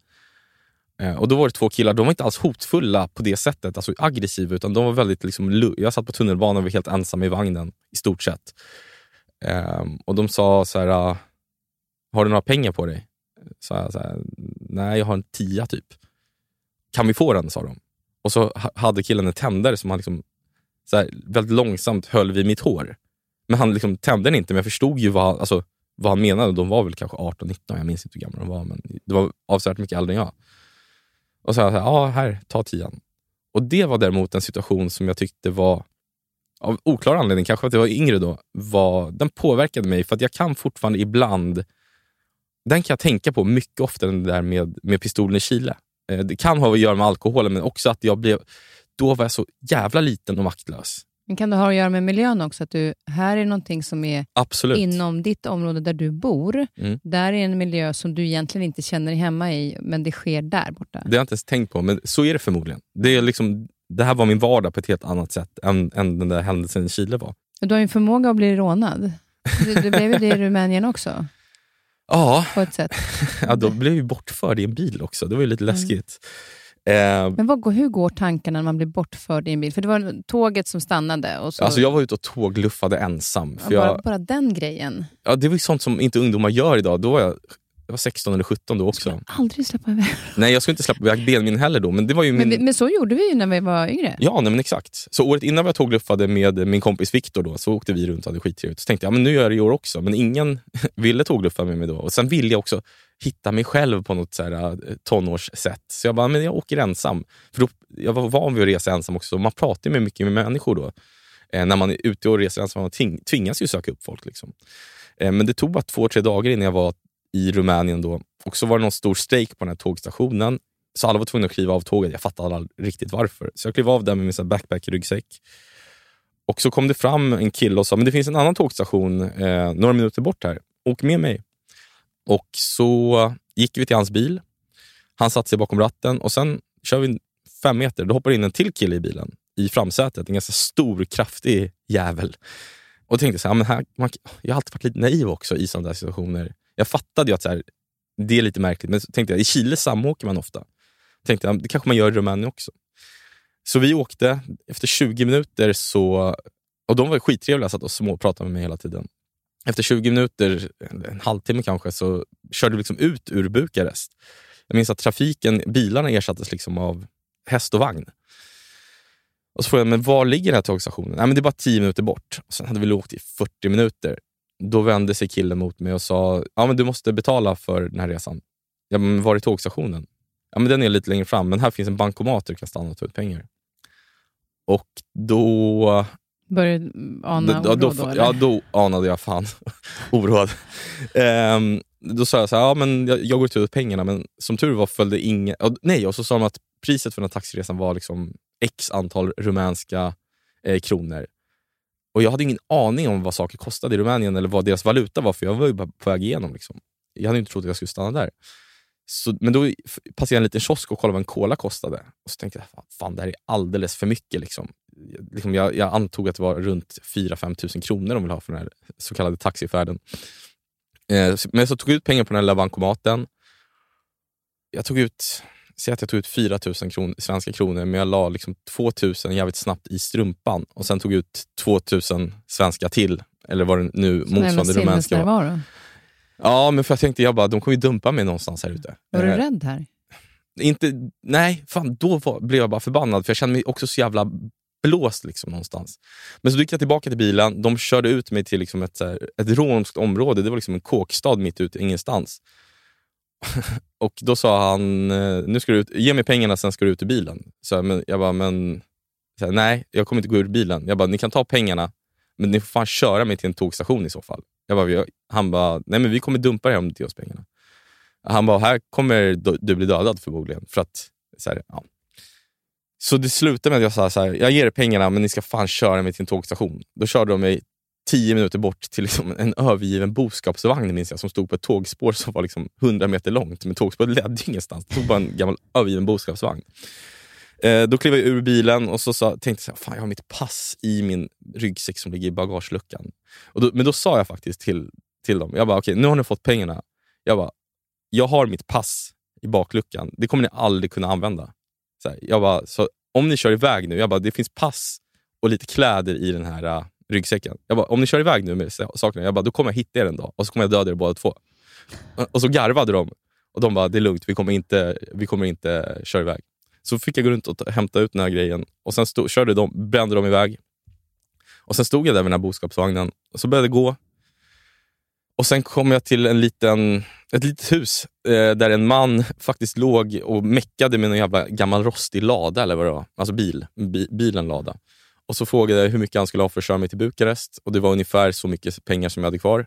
Eh, och Då var det två killar, de var inte alls hotfulla på det sättet, alltså aggressiva, utan de var väldigt liksom, Jag satt på tunnelbanan och var helt ensam i vagnen, i stort sett. Eh, och De sa så här, ah, har du några pengar på dig? Så jag så här, nej jag har en tia typ. Kan vi få den? sa de. Och så hade killen en tändare som han liksom, så här, väldigt långsamt höll vid mitt hår. Men han liksom tände den inte, men jag förstod ju vad, alltså, vad han menade. De var väl kanske 18-19, jag minns inte hur gamla de var. Men det var avsevärt mycket äldre än jag. Och så sa jag, ja här, ta tian. Och det var däremot en situation som jag tyckte var, av oklar anledning, kanske att jag var yngre då, var, den påverkade mig. För att jag kan fortfarande ibland, den kan jag tänka på mycket oftare än det där med, med pistolen i Chile. Eh, det kan ha att göra med alkoholen, men också att jag blev... Då var jag så jävla liten och maktlös. Men kan det ha att göra med miljön också? Att du, här är någonting som är Absolut. inom ditt område där du bor. Mm. Där är en miljö som du egentligen inte känner dig hemma i, men det sker där borta. Det har jag inte ens tänkt på, men så är det förmodligen. Det, är liksom, det här var min vardag på ett helt annat sätt än, än den där händelsen i Chile var. Du har ju en förmåga att bli rånad. Du, du blev ju det i Rumänien också. Ja, på ett sätt. ja då blev vi bortförd i en bil också. Det var ju lite mm. läskigt. Eh, Men vad, hur går tankarna när man blir bortförd i en bil? För det var tåget som stannade. Och så... Alltså jag var ute och tågluffade ensam. Ja, bara, jag, bara den grejen? Ja, det var ju sånt som inte ungdomar gör idag. Då var jag jag var 16 eller 17 då också. Aldrig släppa iväg. Nej, jag skulle inte släppa iväg benmin heller då. Men det var ju min... Men, men så gjorde vi ju när vi var yngre. Ja, nej, men exakt. Så året innan jag tågluffade med min kompis Viktor då, så åkte vi runt och hade skittrevligt. Så tänkte jag, ja, men nu gör jag det i år också. Men ingen ville tågluffa med mig då. Och sen ville jag också hitta mig själv på något så här, eh, tonårssätt. Så jag bara, men jag åker ensam. För då, jag var van vid att resa ensam också. Man pratar ju mycket med människor då. Eh, när man är ute och reser ensam, man tving, tvingas ju söka upp folk. Liksom. Eh, men det tog bara två, tre dagar innan jag var i Rumänien. då. Och så var det någon stor strejk på den här tågstationen. Så alla var tvungna att kliva av tåget. Jag fattade aldrig riktigt varför. Så jag klev av där med min backpack-ryggsäck. Och så kom det fram en kille och sa, men det finns en annan tågstation eh, några minuter bort här. Åk med mig. Och så gick vi till hans bil. Han satte sig bakom ratten och sen kör vi fem meter. Då hoppar in en till kille i bilen, i framsätet. En ganska stor, kraftig jävel. Och tänkte så här, men här, man, jag har alltid varit lite naiv också i sådana där situationer. Jag fattade ju att så här, det är lite märkligt, men så tänkte jag, i Chile samåker man ofta. Tänkte jag, det kanske man gör i Rumänien också. Så vi åkte. Efter 20 minuter så... Och de var skittrevliga, satt och småpratade med mig hela tiden. Efter 20 minuter, en halvtimme kanske, så körde vi liksom ut ur Bukarest. Jag minns att trafiken, bilarna ersattes liksom av häst och vagn. Och så frågade jag, men var ligger den här tågstationen? Nej, men det är bara 10 minuter bort. Och sen hade vi åkt i 40 minuter. Då vände sig killen mot mig och sa, ja men du måste betala för den här resan. Ja, men var är tågstationen? Ja, men den är lite längre fram, men här finns en bankomat där du kan stanna och ta ut pengar. Och då... Började ana då, oro då, då, eller? ja, då anade jag fan oroad. Ehm, då sa jag så här, ja, men jag, jag går och tar ut pengarna, men som tur var följde ingen... och Nej, och så sa de att priset för den här taxiresan var liksom x antal rumänska eh, kronor. Och jag hade ingen aning om vad saker kostade i Rumänien eller vad deras valuta var, för jag var ju bara på väg igenom. Liksom. Jag hade inte trott att jag skulle stanna där. Så, men då passerade jag en liten kiosk och kollade vad en cola kostade. Och så tänkte jag, fan, det här är alldeles för mycket. Liksom. Jag- Liksom jag, jag antog att det var runt 4-5 tusen kronor de ville ha för den här så kallade taxifärden. Eh, men så tog jag ut pengar på den här lilla bankomaten. Jag tog ut, säg att jag tog ut 4 000 kron, svenska kronor, men jag la liksom 2 000 jävligt snabbt i strumpan och sen tog ut 2 000 svenska till. Eller vad det nu jävla motsvarande rumänska var. Ja, men för jag tänkte jag bara, de kommer ju dumpa mig någonstans här ute. Var du Eh, rädd här? inte, nej, fan, då var, blev jag bara förbannad för jag kände mig också så jävla blåst liksom, någonstans. Men så gick jag tillbaka till bilen, de körde ut mig till liksom ett, här, ett romskt område. Det var liksom en kåkstad mitt ute i ingenstans. och då sa han, eh, nu ska du ut, ge mig pengarna sen ska du ut ur bilen. Så jag, men, jag bara, men så här, nej, jag kommer inte gå ur bilen. Jag bara, ni kan ta pengarna, men ni får fan köra mig till en tågstation i så fall. Jag bara, han bara, nej men vi kommer dumpa dig om du inte ger oss pengarna. Han bara, här kommer du du bli dödad förmodligen. För att, så, här, ja. så det slutade med att jag sa, så här, jag ger er pengarna men ni ska fan köra mig till en tågstation. Då körde de mig tio minuter bort till liksom en övergiven boskapsvagn minns jag, som stod på ett tågspår som var liksom 100 meter långt. Men tågspåret ledde ingenstans. Det stod bara en gammal övergiven boskapsvagn. Eh, då klev jag ur bilen och så sa, tänkte jag fan jag har mitt pass i min ryggsäck som ligger i bagageluckan. Och då, men då sa jag faktiskt till, till dem, jag bara okej nu har ni fått pengarna. Jag bara, jag har mitt pass i bakluckan. Det kommer ni aldrig kunna använda. Så här, jag bara, så om ni kör iväg nu, jag bara, det finns pass och lite kläder i den här eh, ryggsäcken. Jag bara, om ni kör iväg nu med sakerna, jag bara, då kommer jag hitta er en dag och så kommer jag döda er båda två. Och så garvade de. Och de bara, det är lugnt, vi kommer inte, vi kommer inte köra iväg. Så fick jag gå runt och ta, hämta ut den här grejen och sen stod, körde de, brände de iväg. Och sen stod jag där med den här boskapsvagnen och så började det gå. Och sen kom jag till en liten, ett litet hus eh, där en man faktiskt låg och meckade med en jävla gammal rostig lada, eller vad det var. Alltså bil, bi, bilen lada. Och så frågade jag hur mycket han skulle ha för att köra mig till Bukarest och det var ungefär så mycket pengar som jag hade kvar.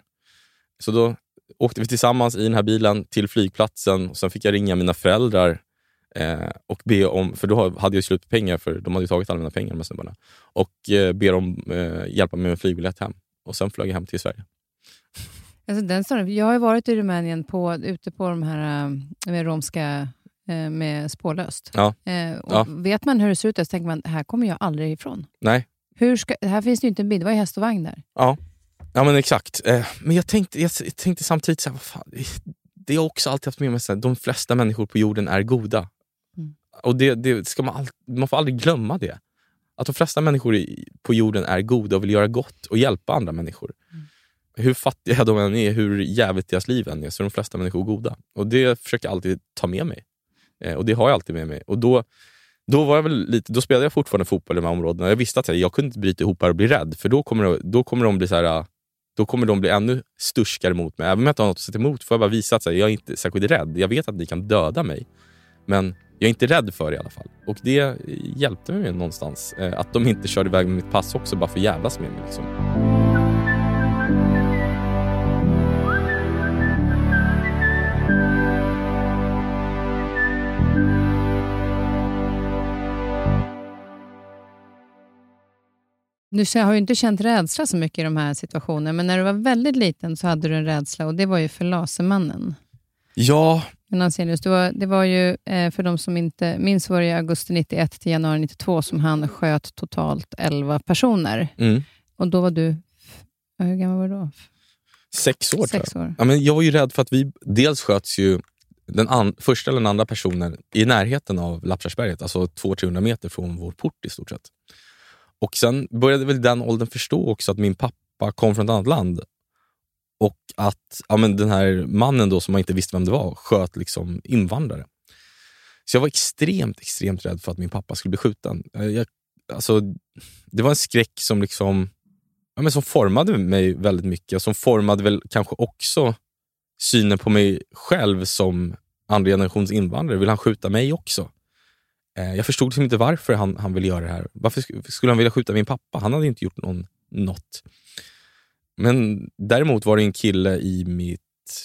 Så då åkte vi tillsammans i den här bilen till flygplatsen och sen fick jag ringa mina föräldrar eh, och be om, för då hade jag slut på pengar för de hade ju tagit alla mina pengar med snubbarna. Och eh, be dem eh, hjälpa mig med en flygbiljett hem. Och sen flög jag hem till Sverige. Alltså, den storyn, jag har ju varit i Rumänien på, ute på de här eh, med romska med spårlöst. Ja. Eh, och Ja. Vet man hur det ser ut så tänker man här kommer jag aldrig ifrån. Nej, Hur ska, här finns det ju inte en bil, det var ju häst och vagn där. Ja, ja men exakt. Eh, men jag tänkte, jag tänkte samtidigt, så här, vad fan, det har också alltid haft med mig, så här, de flesta människor på jorden är goda. Mm. Och det, det ska man, all, man får aldrig glömma det. Att de flesta människor på jorden är goda och vill göra gott och hjälpa andra människor. hur fattiga de än är, hur jävligt deras liv än är, så är de flesta människor goda. Och det försöker jag alltid ta med mig. Eh, och det har jag alltid med mig. Och då, då, var jag väl lite, då spelade jag fortfarande fotboll i de här områdena. Jag visste att jag, jag kunde inte bryta ihop här och bli rädd, för då kommer, det, då kommer de bli så här, ah, då kommer de bli ännu sturskare mot mig. Även om jag inte har något att sätta emot får jag bara visa att här, jag är inte särskilt rädd. Jag vet att ni kan döda mig, men jag är inte rädd för det i alla fall. Och det hjälpte mig någonstans. Eh, att de inte körde iväg med mitt pass också bara för att jävlas med mig. Liksom. Du har ju inte känt rädsla så mycket i de här situationerna, men när du var väldigt liten så hade du en rädsla och det var ju för Lasermannen. Ja. Jonas det var, det var ju, eh, för de som inte minns, var det augusti 91 till januari 92 som han sköt totalt 11 personer. Mm. Och då var du, hur gammal var du då? Sex år Sex tror jag. År. Ja, men jag var ju rädd för att vi, dels sköts ju den an, första eller den andra personen i närheten av Lappkärrsberget, alltså 200-300 meter från vår port i stort sett. Och sen började väl den åldern förstå också att min pappa kom från ett annat land och att ja, men den här mannen då som man inte visste vem det var sköt liksom invandrare. Så jag var extremt, extremt rädd för att min pappa skulle bli skjuten. Eh, jag, alltså, det var en skräck som liksom ja, men som formade mig väldigt mycket. Som formade väl kanske också synen på mig själv som andra generationens invandrare. Vill han skjuta mig också? Eh, jag förstod liksom inte varför han, han ville göra det här. Varför skulle han vilja skjuta min pappa? Han hade inte gjort någon, något. Men däremot var det en kille i mitt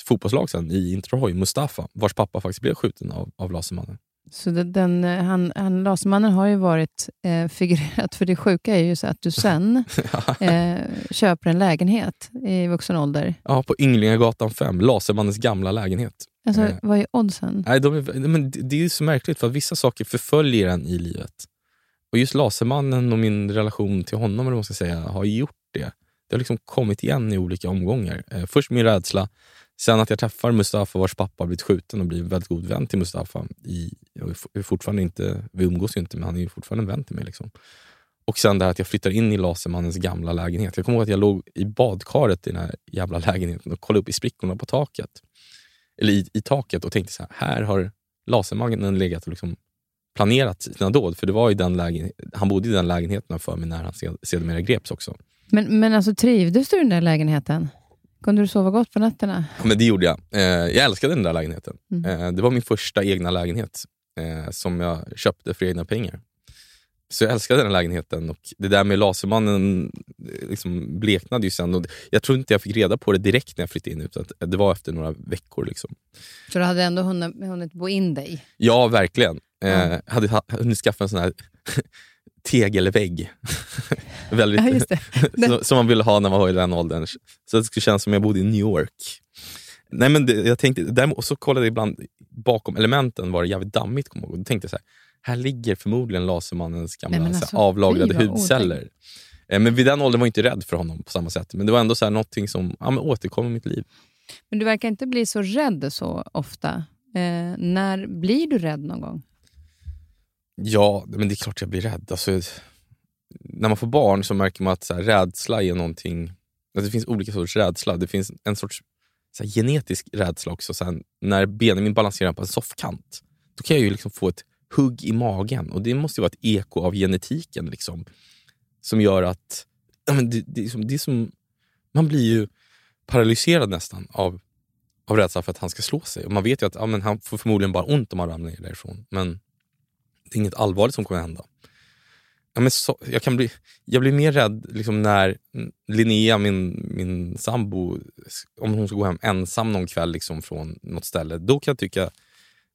fotbollslag sen, i Interhoy, Mustafa, vars pappa faktiskt blev skjuten av, av Lasermannen. Så den, eh, han, han, Lasermannen har ju varit eh, figurerat, för det sjuka är ju så att du sen eh, köper en lägenhet i vuxen ålder. Ja, på Ynglingagatan 5, Lasermannens gamla lägenhet. Alltså, eh, vad är oddsen? Nej, de är, men det är så märkligt, för att vissa saker förföljer en i livet. Och just Lasermannen och min relation till honom, eller vad man ska säga, har gjort det. Det har liksom kommit igen i olika omgångar. Eh, först min rädsla, sen att jag träffar Mustafa vars pappa har blivit skjuten och blir väldigt god vän till Mustafa. I, jag är fortfarande inte, vi umgås ju inte, men han är fortfarande en vän till mig. Liksom. Och sen det här att jag flyttar in i Lasermannens gamla lägenhet. Jag kommer ihåg att jag låg i badkaret i den här jävla lägenheten och kollade upp i sprickorna på taket. Eller i, i taket och tänkte så här, här har Lasermannen legat och liksom planerat sina dåd. För det var ju den lägen, han bodde i den lägenheten för mig när han sedermera greps också. Men, men alltså, trivdes du i den där lägenheten? Kunde du sova gott på nätterna? Ja, men det gjorde jag. Eh, jag älskade den där lägenheten. Mm. Eh, det var min första egna lägenhet eh, som jag köpte för egna pengar. Så jag älskade den lägenheten och det där med Lasermannen liksom bleknade ju sen. Och jag tror inte jag fick reda på det direkt när jag flyttade in, utan det var efter några veckor. Liksom. Så du hade ändå hunnit, hunnit bo in dig? Ja, verkligen. Mm. Eh, hade hunnit skaffa en sån här tegelvägg. Väldigt, ja, som man ville ha när man var i den åldern. Så det skulle kännas som jag bodde i New York. Nej, men det, jag tänkte, däremot, och så kollade jag ibland bakom elementen var det jävligt dammigt. Kom ihåg. Då tänkte jag så här, här ligger förmodligen Lasermannens gamla Nej, alltså, avlagrade hudceller. Eh, men vid den åldern var jag inte rädd för honom på samma sätt. Men det var ändå så här någonting som ja, men återkom i mitt liv. Men du verkar inte bli så rädd så ofta. Eh, när blir du rädd någon gång? Ja, men det är klart jag blir rädd. Alltså, när man får barn så märker man att så här, rädsla är någonting... Alltså, det finns olika sorters rädsla. Det finns en sorts så här, genetisk rädsla också. Så här, när Benjamin balanserar på en soffkant, då kan jag ju liksom få ett hugg i magen. Och Det måste ju vara ett eko av genetiken liksom, som gör att... Men det, det, som, det är som, man blir ju paralyserad nästan av, av rädsla för att han ska slå sig. Och Man vet ju att ja, men han får förmodligen bara ont om han ramlar ner därifrån. Men det är inget allvarligt som kommer hända. Ja, men så, jag, kan bli, jag blir mer rädd liksom när Linnea, min, min sambo, om hon ska gå hem ensam någon kväll liksom från något ställe. Då kan jag tycka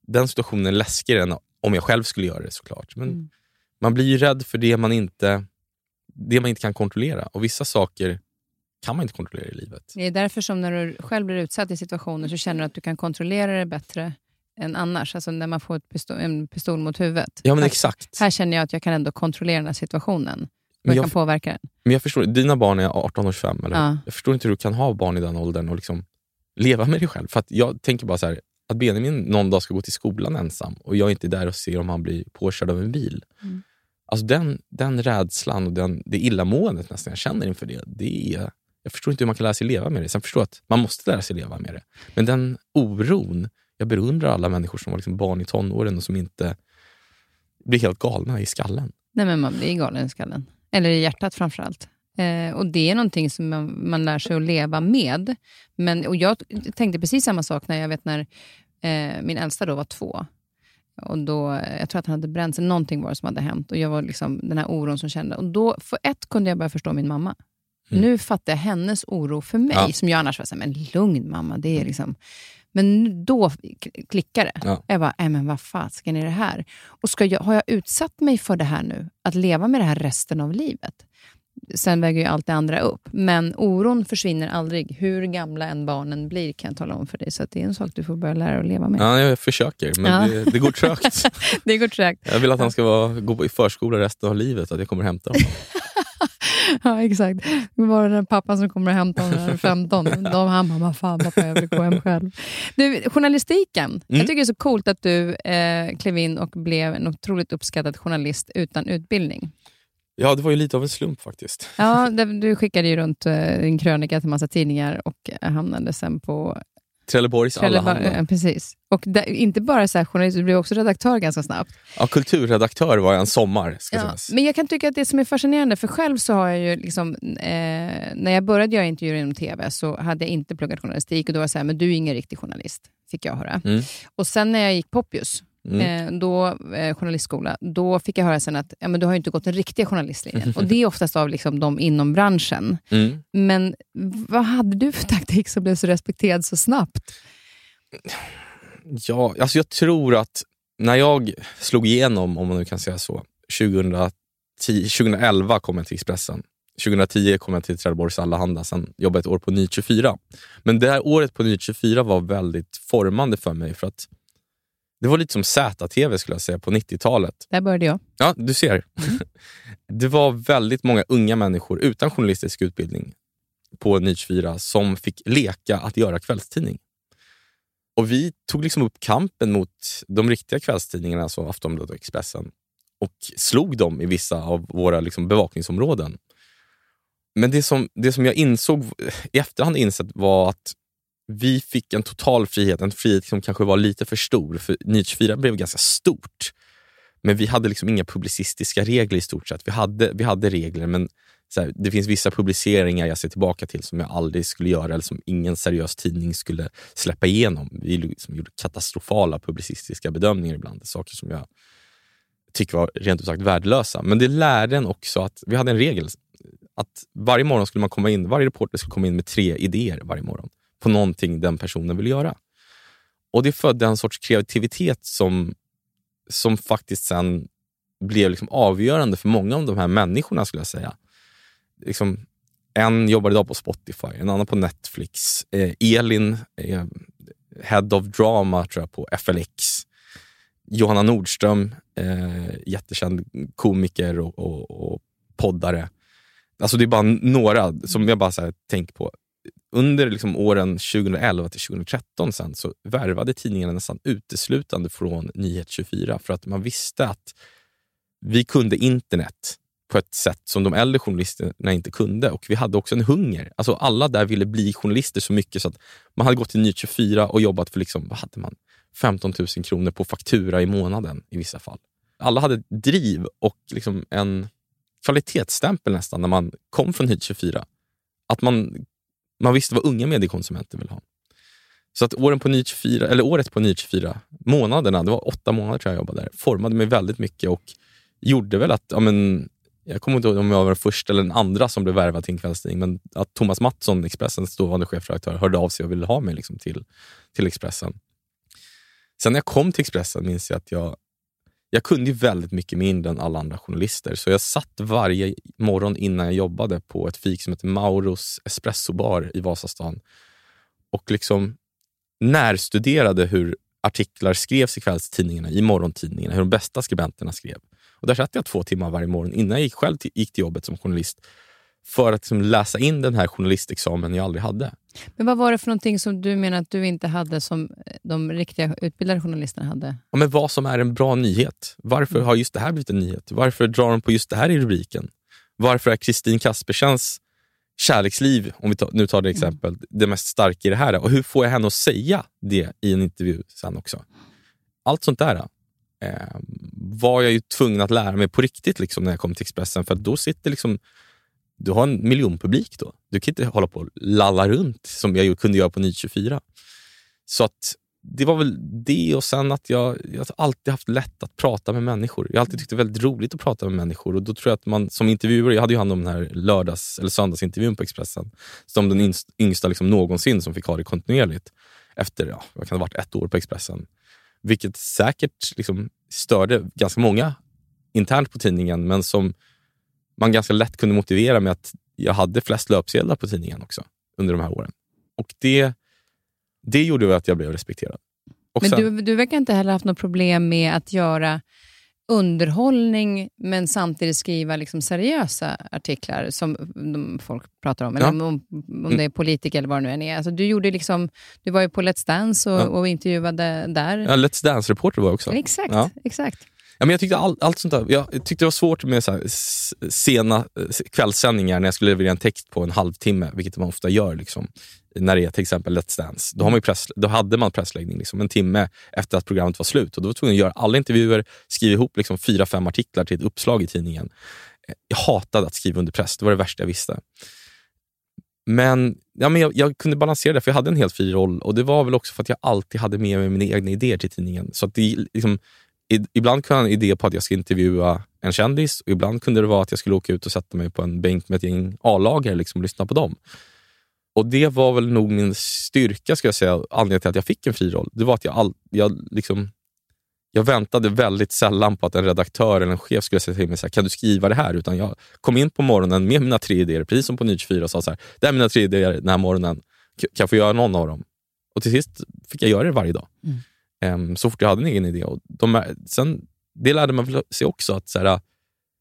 den situationen är läskigare än om jag själv skulle göra det såklart. Men mm. man blir ju rädd för det man, inte, det man inte kan kontrollera. Och vissa saker kan man inte kontrollera i livet. Det är därför som när du själv blir utsatt i situationer så känner du att du kan kontrollera det bättre än annars. Alltså när man får pistol, en pistol mot huvudet. Ja, men här, exakt. Här känner jag att jag kan ändå kontrollera den här situationen. Och jag, jag kan påverka den. Men jag förstår, dina barn är 18 och 25, eller? Ja. Jag förstår inte hur du kan ha barn i den åldern och liksom leva med dig själv. För jag tänker bara så här, att Benjamin någon dag ska gå till skolan ensam och jag är inte där och ser om han blir påkörd av en bil. Mm. Alltså den, den rädslan och den, det illamåendet nästan jag känner inför det, det är, jag förstår inte hur man kan lära sig leva med det. Sen förstår jag att man måste lära sig leva med det. Men den oron, jag beundrar alla människor som var liksom barn i tonåren och som inte blir helt galna i skallen. Nej, men man blir galen i skallen. Eller i hjärtat framför allt. Eh, och Det är någonting som man, man lär sig att leva med. Men, och jag tänkte precis samma sak när jag vet när eh, min äldsta då var två. Och då, jag tror att han hade bränt sig, någonting var det som hade hänt. Och jag var liksom den här oron som kände. Och då, för ett kunde jag börja förstå min mamma. Mm. Nu fattar jag hennes oro för mig, ja. som jag annars var såhär, men lugn mamma. Det är liksom... Men då klickade det. Ja. Jag bara, men vad fasken är det här? Och ska jag, har jag utsatt mig för det här nu? Att leva med det här resten av livet? Sen väger ju allt det andra upp. Men oron försvinner aldrig. Hur gamla än barnen blir kan jag tala om för dig. Så det är en sak du får börja lära dig att leva med. Ja, jag försöker, men ja. det, det, går trögt. det går trögt. Jag vill att han ska vara, gå i förskola resten av livet, att jag kommer hämta honom. ja, exakt. Det var den pappan som kommer och hämtar honom när 15. De, han bara, fan pappa, jag vill gå hem själv. Du, journalistiken. Mm. Jag tycker det är så coolt att du eh, klev in och blev en otroligt uppskattad journalist utan utbildning. Ja, det var ju lite av en slump faktiskt. Ja, du skickade ju runt eh, en krönika till massa tidningar och hamnade sen på Trelleborgs Trelleborg. Ja, precis. Och där, inte bara så journalist, du blev också redaktör ganska snabbt. Ja, kulturredaktör var jag en sommar. Ska ja, men jag kan tycka att det som är fascinerande, för själv så har jag ju, liksom, eh, när jag började göra intervjuer inom TV så hade jag inte pluggat journalistik och då var jag så här, men du är ingen riktig journalist, fick jag höra. Mm. Och sen när jag gick Poppius, Mm. Eh, då, eh, journalistskola, då fick jag höra sen att ja, men du har inte gått den riktiga journalistlinjen. Och det är oftast av liksom, de inom branschen. Mm. Men vad hade du för taktik som blev så respekterad så snabbt? Ja, alltså jag tror att när jag slog igenom, om man nu kan säga så, 2010, 2011 kom jag till Expressen. 2010 kom jag till Trelleborgs Allehanda, sen jobbade jag ett år på Nytt 24. Men det här året på Nytt 24 var väldigt formande för mig. för att det var lite som ZTV skulle jag säga på 90-talet. Där började jag. Ja, du ser. Mm. det var väldigt många unga människor utan journalistisk utbildning på Ny 24 som fick leka att göra kvällstidning. Och vi tog liksom upp kampen mot de riktiga kvällstidningarna, alltså Aftonbladet och Expressen och slog dem i vissa av våra liksom bevakningsområden. Men det som, det som jag insåg i efterhand insett var att vi fick en total frihet, en frihet som kanske var lite för stor. För Nyhet 24 blev ganska stort. Men vi hade liksom inga publicistiska regler i stort sett. Vi hade, vi hade regler, men här, det finns vissa publiceringar jag ser tillbaka till som jag aldrig skulle göra eller som ingen seriös tidning skulle släppa igenom. Vi liksom gjorde katastrofala publicistiska bedömningar ibland. Saker som jag tycker var rent ut sagt värdelösa. Men det lärde en också att vi hade en regel. Att varje morgon skulle man komma in, varje reporter skulle komma in med tre idéer varje morgon på någonting den personen vill göra. Och Det födde en sorts kreativitet som, som faktiskt sen blev liksom avgörande för många av de här människorna. skulle jag säga. Liksom, en jobbar idag på Spotify, en annan på Netflix. Eh, Elin, eh, Head of Drama tror jag på FLX. Johanna Nordström, eh, jättekänd komiker och, och, och poddare. Alltså det är bara några som jag bara tänker på under liksom åren 2011 till 2013 sen, så värvade tidningarna nästan uteslutande från Nyhet 24 för att man visste att vi kunde internet på ett sätt som de äldre journalisterna inte kunde. Och Vi hade också en hunger. Alltså alla där ville bli journalister så mycket så att man hade gått till Nyhet 24 och jobbat för liksom, vad hade man? 15 000 kronor på faktura i månaden i vissa fall. Alla hade ett driv och liksom en kvalitetsstämpel nästan när man kom från Nyhet 24. Att man man visste vad unga mediekonsumenter ville ha. Så att åren på 24, eller året på Ny 24, månaderna, det var åtta månader tror jag jobbade där, formade mig väldigt mycket och gjorde väl att, ja, men, jag kommer inte ihåg om jag var den första eller den andra som blev värvad till en kvällstidning, men att Thomas Mattsson, Expressens dåvarande chefredaktör, hörde av sig och ville ha mig liksom till, till Expressen. Sen när jag kom till Expressen minns jag att jag jag kunde ju väldigt mycket mindre än alla andra journalister, så jag satt varje morgon innan jag jobbade på ett fik som heter Mauros espressobar i Vasastan och liksom närstuderade hur artiklar skrevs i kvällstidningarna, i morgontidningarna, hur de bästa skribenterna skrev. Och där satt jag två timmar varje morgon innan jag gick själv till, gick till jobbet som journalist för att liksom läsa in den här journalistexamen jag aldrig hade. Men Vad var det för någonting som du menar att du inte hade som de riktiga utbildade journalisterna hade? Ja, men vad som är en bra nyhet. Varför har just det här blivit en nyhet? Varför drar de på just det här i rubriken? Varför är Kristin Kaspersens kärleksliv, om vi tar, nu tar det exempel, det mest starka i det här. Och hur får jag henne att säga det i en intervju sen också? Allt sånt där eh, var jag ju tvungen att lära mig på riktigt liksom, när jag kom till Expressen. För då sitter liksom, du har en miljonpublik då. Du kan inte hålla på och lalla runt som jag kunde göra på Ny24. Så att det var väl det och sen att jag, jag har alltid haft lätt att prata med människor. Jag har alltid tyckt det är väldigt roligt att prata med människor och då tror jag att man som intervjuare, jag hade ju hand om den här lördags eller söndagsintervjun på Expressen, som den yngsta liksom någonsin som fick ha det kontinuerligt efter, ja, vad kan det ha varit, ett år på Expressen. Vilket säkert liksom störde ganska många internt på tidningen, men som man ganska lätt kunde motivera med att jag hade flest löpsedlar på tidningen också under de här åren. Och det, det gjorde att jag blev respekterad. Och Men sen- du, du verkar inte heller haft något problem med att göra underhållning men samtidigt skriva liksom seriösa artiklar som de folk pratar om. Eller Ja. Mm. om, om det är politiker eller vad det nu än är. Alltså, du, gjorde liksom, du var ju på Let's Dance och, Ja. och intervjuade där. Ja, Let's Dance-reporter var jag också. Exakt, Ja. exakt. Ja, men jag tyckte all, allt sånt där, jag tyckte det var svårt med så här, sena kvällssändningar när jag skulle leverera en text på en halvtimme, vilket man ofta gör. Liksom, när det är till exempel Let's Dance. Då, har man ju press, då hade man pressläggning liksom, en timme efter att programmet var slut. Och Då var jag tvungen att göra alla intervjuer, skriva ihop liksom, fyra, fem artiklar till ett uppslag i tidningen. Jag hatade att skriva under press, det var det värsta jag visste. Men, ja, men jag, jag kunde balansera det, för jag hade en helt fri roll. Och Det var väl också för att jag alltid hade med mig mina egna idéer till tidningen. Så att det, liksom, ibland kunde jag ha en idé på att jag ska intervjua en kändis och ibland kunde det vara att jag skulle åka ut och sätta mig på en bänk med ett gäng A-lagare liksom, och lyssna på dem. Och Det var väl nog min styrka, ska jag säga, anledningen till att jag fick en fri roll. Det var att jag, all, jag, liksom, jag väntade väldigt sällan på att en redaktör eller en chef skulle säga till mig så här, kan du skriva det här? Utan jag kom in på morgonen med mina tre idéer, precis som på Nytt 24 och sa så här, det här är mina tre idéer den här morgonen. Kan jag få göra någon av dem? Och till sist fick jag göra det varje dag. Mm så fort jag hade en egen idé. Och de sen, det lärde man sig också, att så här,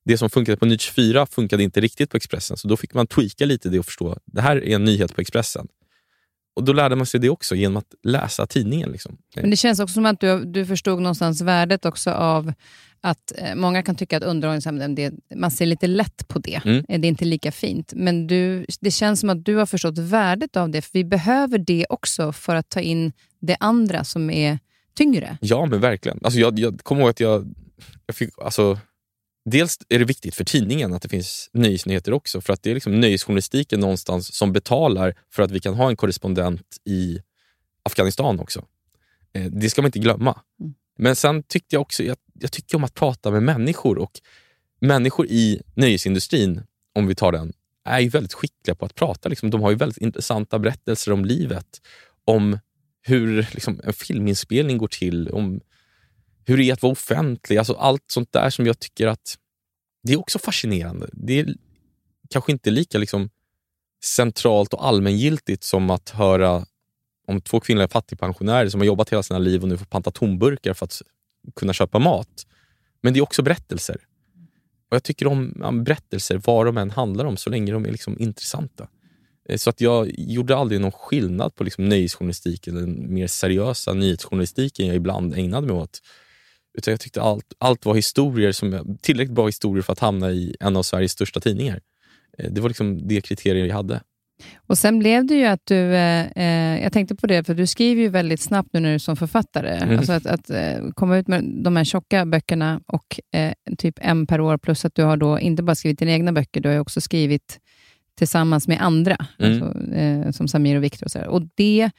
det som funkade på Nytt 24 funkade inte riktigt på Expressen. Så då fick man tweaka lite det och förstå, det här är en nyhet på Expressen. Och då lärde man sig det också genom att läsa tidningen. Liksom. Men det känns också som att du, du förstod någonstans värdet också av att eh, många kan tycka att underhållningsämnen, det, man ser lite lätt på det. Mm. Eh, Det är inte lika fint. Men du, det känns som att du har förstått värdet av det, för vi behöver det också för att ta in det andra som är tyngre. Ja, men verkligen. Alltså, jag, jag kommer ihåg att jag, jag fick... Alltså, dels är det viktigt för tidningen att det finns nöjesnyheter också. För att det är liksom nöjesjournalistiken någonstans som betalar för att vi kan ha en korrespondent i Afghanistan också. Eh, det ska man inte glömma. Men sen tyckte jag också, jag, jag tycker om att prata med människor och människor i nöjesindustrin, om vi tar den, är ju väldigt skickliga på att prata. Liksom. De har ju väldigt intressanta berättelser om livet, om hur liksom, en filminspelning går till, om hur det är att vara offentlig. Alltså allt sånt där som jag tycker att det är också fascinerande. Det är kanske inte lika liksom, centralt och allmängiltigt som att höra om två kvinnliga fattigpensionärer som har jobbat hela sina liv och nu får panta tomburkar för att kunna köpa mat. Men det är också berättelser. Och Jag tycker om berättelser, vad de än handlar om, så länge de är liksom intressanta. Eh, Så att jag gjorde aldrig någon skillnad på liksom nöjesjournalistiken, den mer seriösa nyhetsjournalistiken jag ibland ägnade mig åt. Utan jag tyckte allt, allt var historier, som jag, tillräckligt bra historier för att hamna i en av Sveriges största tidningar. Eh, Det var liksom det kriterier jag hade. Och Sen blev det ju att du, eh, eh, jag tänkte på det, för du skriver ju väldigt snabbt nu när du som författare. Mm. Alltså att, att komma ut med de här tjocka böckerna och eh, typ en per år, plus att du har då inte bara skrivit dina egna böcker, du har ju också skrivit tillsammans med andra, Mm. alltså, eh, som Samir och Viktor. Och, så och det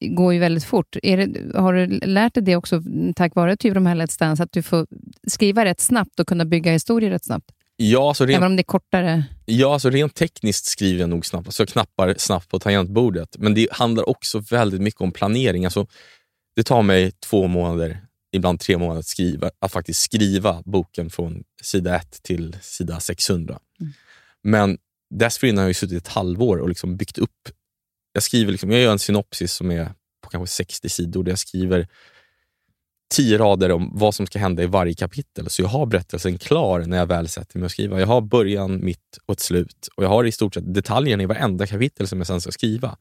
går ju väldigt fort. Det, har du lärt dig det också tack vare typ de här Let's Dance, att du får skriva rätt snabbt och kunna bygga historier rätt snabbt? Ja, alltså rent, Även om det är kortare. ja, alltså rent tekniskt skriver jag nog snabbt. Alltså jag knappar snabbt på tangentbordet. Men det handlar också väldigt mycket om planering. Alltså, det tar mig två månader, ibland tre månader att, skriva, att faktiskt skriva boken från sida 1 till sida 600. Men dessförinnan har jag suttit ett halvår och liksom byggt upp. Jag, skriver liksom, jag gör en synopsis som är på kanske 60 sidor där jag skriver tio rader om vad som ska hända i varje kapitel. Så jag har berättelsen klar när jag väl sätter mig och skriva. Jag har början, mitt och ett slut. Och jag har i stort sett detaljerna i varenda kapitel som jag sen ska skriva.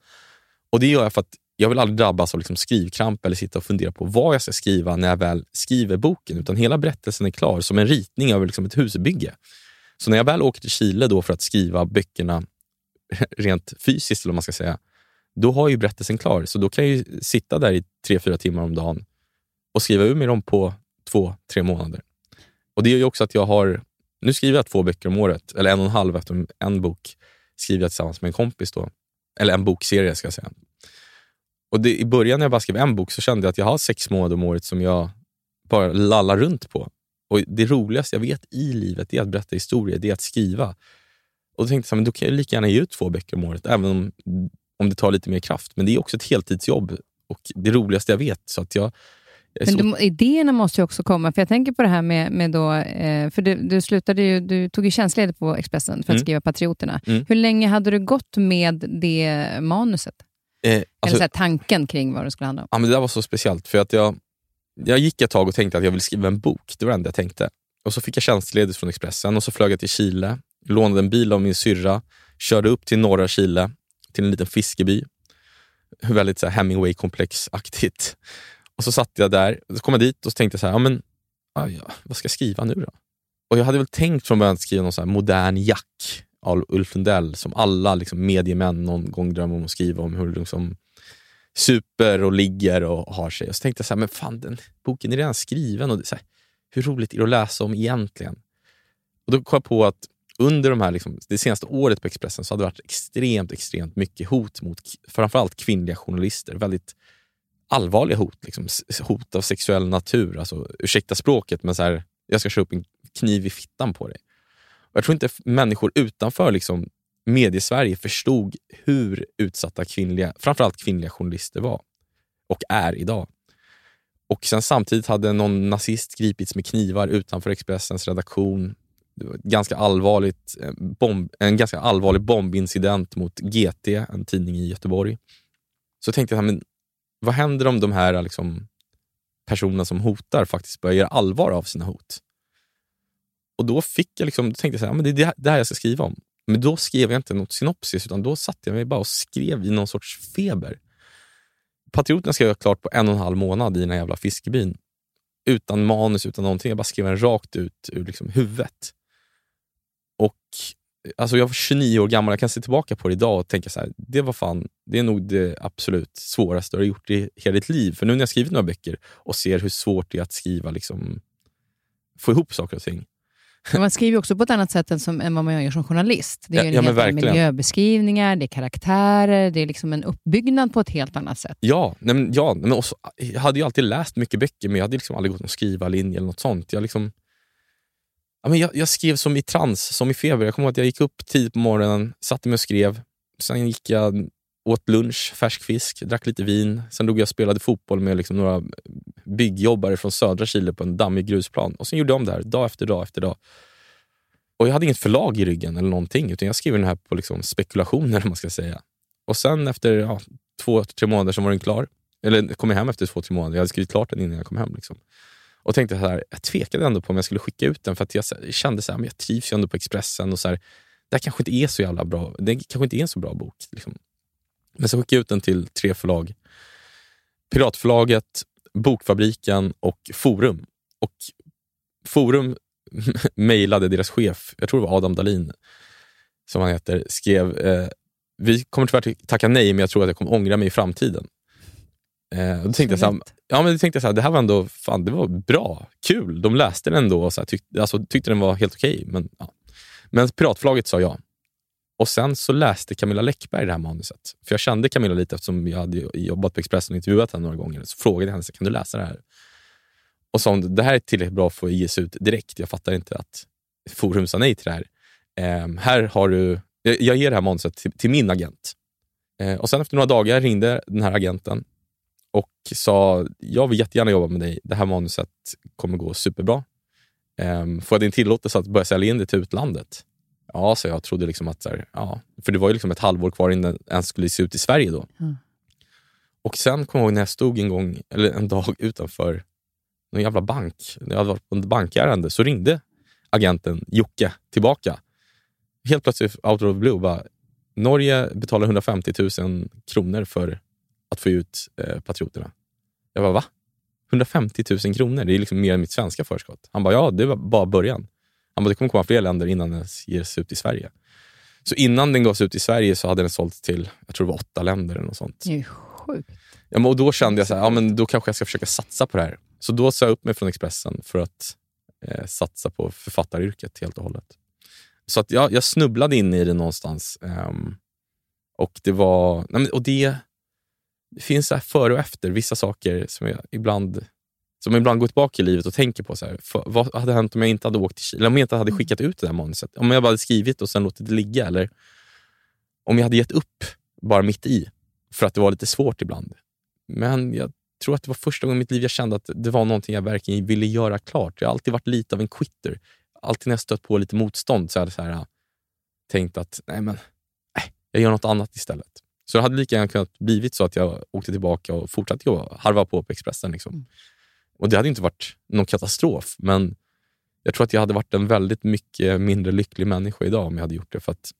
Och Det gör jag för att jag vill aldrig drabbas av liksom skrivkramp eller sitta och fundera på vad jag ska skriva när jag väl skriver boken. Utan hela berättelsen är klar som en ritning över liksom ett husbygge. Så när jag väl åker till Chile då för att skriva böckerna rent fysiskt, eller man ska säga, då har ju berättelsen klar. Så då kan jag ju sitta där i tre, fyra timmar om dagen och skriva ur mig dem på två, tre månader. Och Det gör ju också att jag har... Nu skriver jag två böcker om året, eller en och en halv efter en bok skriver jag tillsammans med en kompis. Då. Eller en bokserie ska jag säga. Och det, I början när jag bara skrev en bok så kände jag att jag har sex månader om året som jag bara lallar runt på. Och Det roligaste jag vet i livet är att berätta historier, det är att skriva. Och Då tänkte jag att då kan jag lika gärna ge ut två böcker om året, även om, om det tar lite mer kraft. Men det är också ett heltidsjobb och det roligaste jag vet. Så att jag, men de, idéerna måste ju också komma. För Jag tänker på det här med, med då, eh, för du, du, slutade ju, du tog ju tjänstledigt på Expressen för att mm. skriva Patrioterna. Mm. Hur länge hade du gått med det manuset? Eh, alltså, Eller så här, tanken kring vad det skulle handla om? Ja, men det där var så speciellt. För att jag, jag gick ett tag och tänkte att jag ville skriva en bok. Det var det enda jag tänkte. Och Så fick jag tjänstledigt från Expressen och så flög jag till Chile, lånade en bil av min syrra, körde upp till norra Chile, till en liten fiskeby. Väldigt Hemingway-komplexaktigt. Och så satt jag där, så kom jag dit och tänkte så här, ja, men, aj, vad ska jag skriva nu då? Och jag hade väl tänkt från början att skriva någon så modern Jack av Ulf Lundell som alla liksom, mediemän någon gång drömmer om att skriva om. Hur liksom, super och ligger och har sig. Och så tänkte jag så här, men fan den boken är redan skriven. Och det, så här, hur roligt är det att läsa om egentligen? Och Då kom jag på att under de här, liksom, det senaste året på Expressen så hade det varit extremt, extremt mycket hot mot framförallt kvinnliga journalister. Väldigt allvarliga hot. Liksom, hot av sexuell natur. Alltså, ursäkta språket, men så här, jag ska köra upp en kniv i fittan på dig. Och jag tror inte människor utanför liksom, mediesverige förstod hur utsatta kvinnliga, framförallt kvinnliga journalister var och är idag. Och sen samtidigt hade någon nazist gripits med knivar utanför Expressens redaktion. ganska allvarligt, eh, bomb, en ganska allvarlig bombincident mot GT, en tidning i Göteborg. Så tänkte jag, men vad händer om de här liksom, personerna som hotar faktiskt börjar göra allvar av sina hot? Och då fick jag liksom, då tänkte jag så här, men det är det här jag ska skriva om. Men då skrev jag inte något synopsis, utan då satte jag mig bara och skrev i någon sorts feber. Patrioterna skrev jag klart på en och en halv månad i den här jävla fiskebyn. Utan manus, utan någonting. Jag bara skrev den rakt ut ur liksom huvudet. Och alltså jag var 29 år gammal, jag kan se tillbaka på det idag och tänka så här, det var fan, det är nog det absolut svåraste jag har gjort i hela ditt liv. För nu när jag skrivit några böcker och ser hur svårt det är att skriva, liksom, få ihop saker och ting. Men man skriver också på ett annat sätt än, som, än vad man gör som journalist. Det är ja, ja, miljöbeskrivningar, det är karaktärer, det är liksom en uppbyggnad på ett helt annat sätt. Ja, men, ja men också, jag hade ju alltid läst mycket böcker, men jag hade liksom aldrig gått någon skrivarlinje eller något sånt. Jag liksom, Ja, men jag, jag, skrev som i trans, som i feber. Jag kommer ihåg att jag gick upp tidigt på morgonen, satte mig och skrev. Sen gick jag åt lunch, färsk fisk, drack lite vin. Sen låg jag och spelade fotboll med liksom några byggjobbare från södra Chile på en dammig grusplan. Och sen gjorde jag om det här, dag efter dag efter dag. Och Jag hade inget förlag i ryggen eller någonting, utan jag skrev den här på liksom spekulationer. man ska säga. Och sen efter ja, två, tre månader så var den klar. Eller kom jag hem efter två, tre månader. Jag hade skrivit klart den innan jag kom hem. Liksom. Och tänkte så här, jag tvekade ändå på om jag skulle skicka ut den för att jag kände att jag trivs ju ändå på Expressen. och så här, Det här kanske inte är så jävla bra. Det kanske inte är en så bra bok. Liksom. Men så skickade jag ut den till tre förlag. Piratförlaget, Bokfabriken och Forum. Och Forum mejlade deras chef, jag tror det var Adam Dalin, som han heter, skrev eh, vi kommer tyvärr tacka nej, men jag tror att jag kommer ångra mig i framtiden. Eh, då tänkte jag, så här, ja, men då tänkte jag så här, det här var ändå fan, det var bra, kul. De läste den ändå och så här, tyck, alltså, tyckte den var helt okej. Okay, men, ja. men Piratförlaget sa ja. Och sen så läste Camilla Läckberg det här manuset. För jag kände Camilla lite eftersom jag hade jobbat på Expressen och intervjuat henne några gånger. Så frågade jag henne, kan du läsa det här? Och sa hon, det här är tillräckligt bra för att ges ut direkt. Jag fattar inte att Forum sa nej till det här. Eh, här har du, jag ger det här manuset till, till min agent. Eh, och sen efter några dagar ringde den här agenten och sa jag vill jättegärna jobba med dig. Det här manuset kommer gå superbra. Eh, får jag din tillåtelse att börja sälja in det till utlandet? Ja, så jag trodde liksom att... Så här, ja, för det var ju liksom ett halvår kvar innan det ens skulle se ut i Sverige då. Mm. Och sen kom jag ihåg när jag stod en gång, eller en dag utanför någon jävla bank. När jag hade varit på ett bankärende så ringde agenten Jocke tillbaka. Helt plötsligt, out of the blue, bara, Norge betalar 150 000 kronor för att få ut eh, Patrioterna. Jag bara, va? 150 000 kronor? Det är liksom mer än mitt svenska förskott. Han bara, ja, det var bara början. Han bara, det kommer komma fler länder innan det ges ut i Sverige. Så innan den gavs ut i Sverige så hade den sålts till jag tror det var åtta länder. eller något sånt. Det är ju sjukt. Ja, men och då kände jag så här, ja, men då kanske jag ska försöka satsa på det här. Så då sa jag upp mig från Expressen för att eh, satsa på författaryrket helt och hållet. Så att jag, jag snubblade in i det någonstans. ehm, och det var... Nej, men, och det, det finns så här före och efter, vissa saker som jag ibland som ibland går tillbaka i livet och tänker på. Så här, för, vad hade hänt om jag inte hade åkt till Chile? Eller om jag inte hade skickat ut det där manuset? Om jag bara hade skrivit och sen låtit det ligga? Eller om jag hade gett upp bara mitt i för att det var lite svårt ibland. Men jag tror att det var första gången i mitt liv jag kände att det var någonting jag verkligen ville göra klart. Jag har alltid varit lite av en quitter. Alltid när jag stött på lite motstånd så hade jag så här, tänkt att nej men, nej, jag gör något annat istället. Så det hade lika gärna kunnat blivit så att jag åkte tillbaka och fortsatte jobba, harva på på Expressen. Liksom. Och Det hade inte varit någon katastrof, men jag tror att jag hade varit en väldigt mycket mindre lycklig människa idag om jag hade gjort det. För att,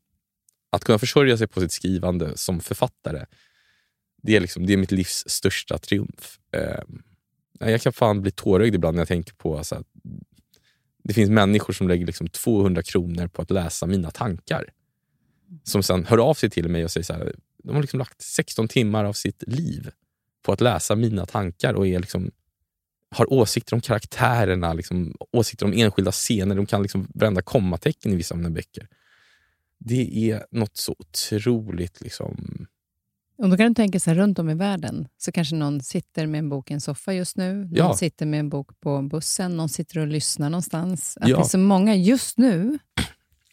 att kunna försörja sig på sitt skrivande som författare, det är, liksom, det är mitt livs största triumf. Eh, jag kan fan bli tårögd ibland när jag tänker på alltså, att det finns människor som lägger liksom 200 kronor på att läsa mina tankar. Som sen hör av sig till mig och säger så här, de har liksom lagt 16 timmar av sitt liv på att läsa mina tankar och är liksom, har åsikter om karaktärerna, liksom, åsikter om enskilda scener. De kan liksom vända kommatecken i vissa av mina böcker. Det är något så otroligt... Liksom, Och då kan du tänka sig runt om i världen, så kanske någon sitter med en bok i en soffa just nu, någon Ja. sitter med en bok på bussen, någon sitter och lyssnar någonstans. Att Ja. det är så många just nu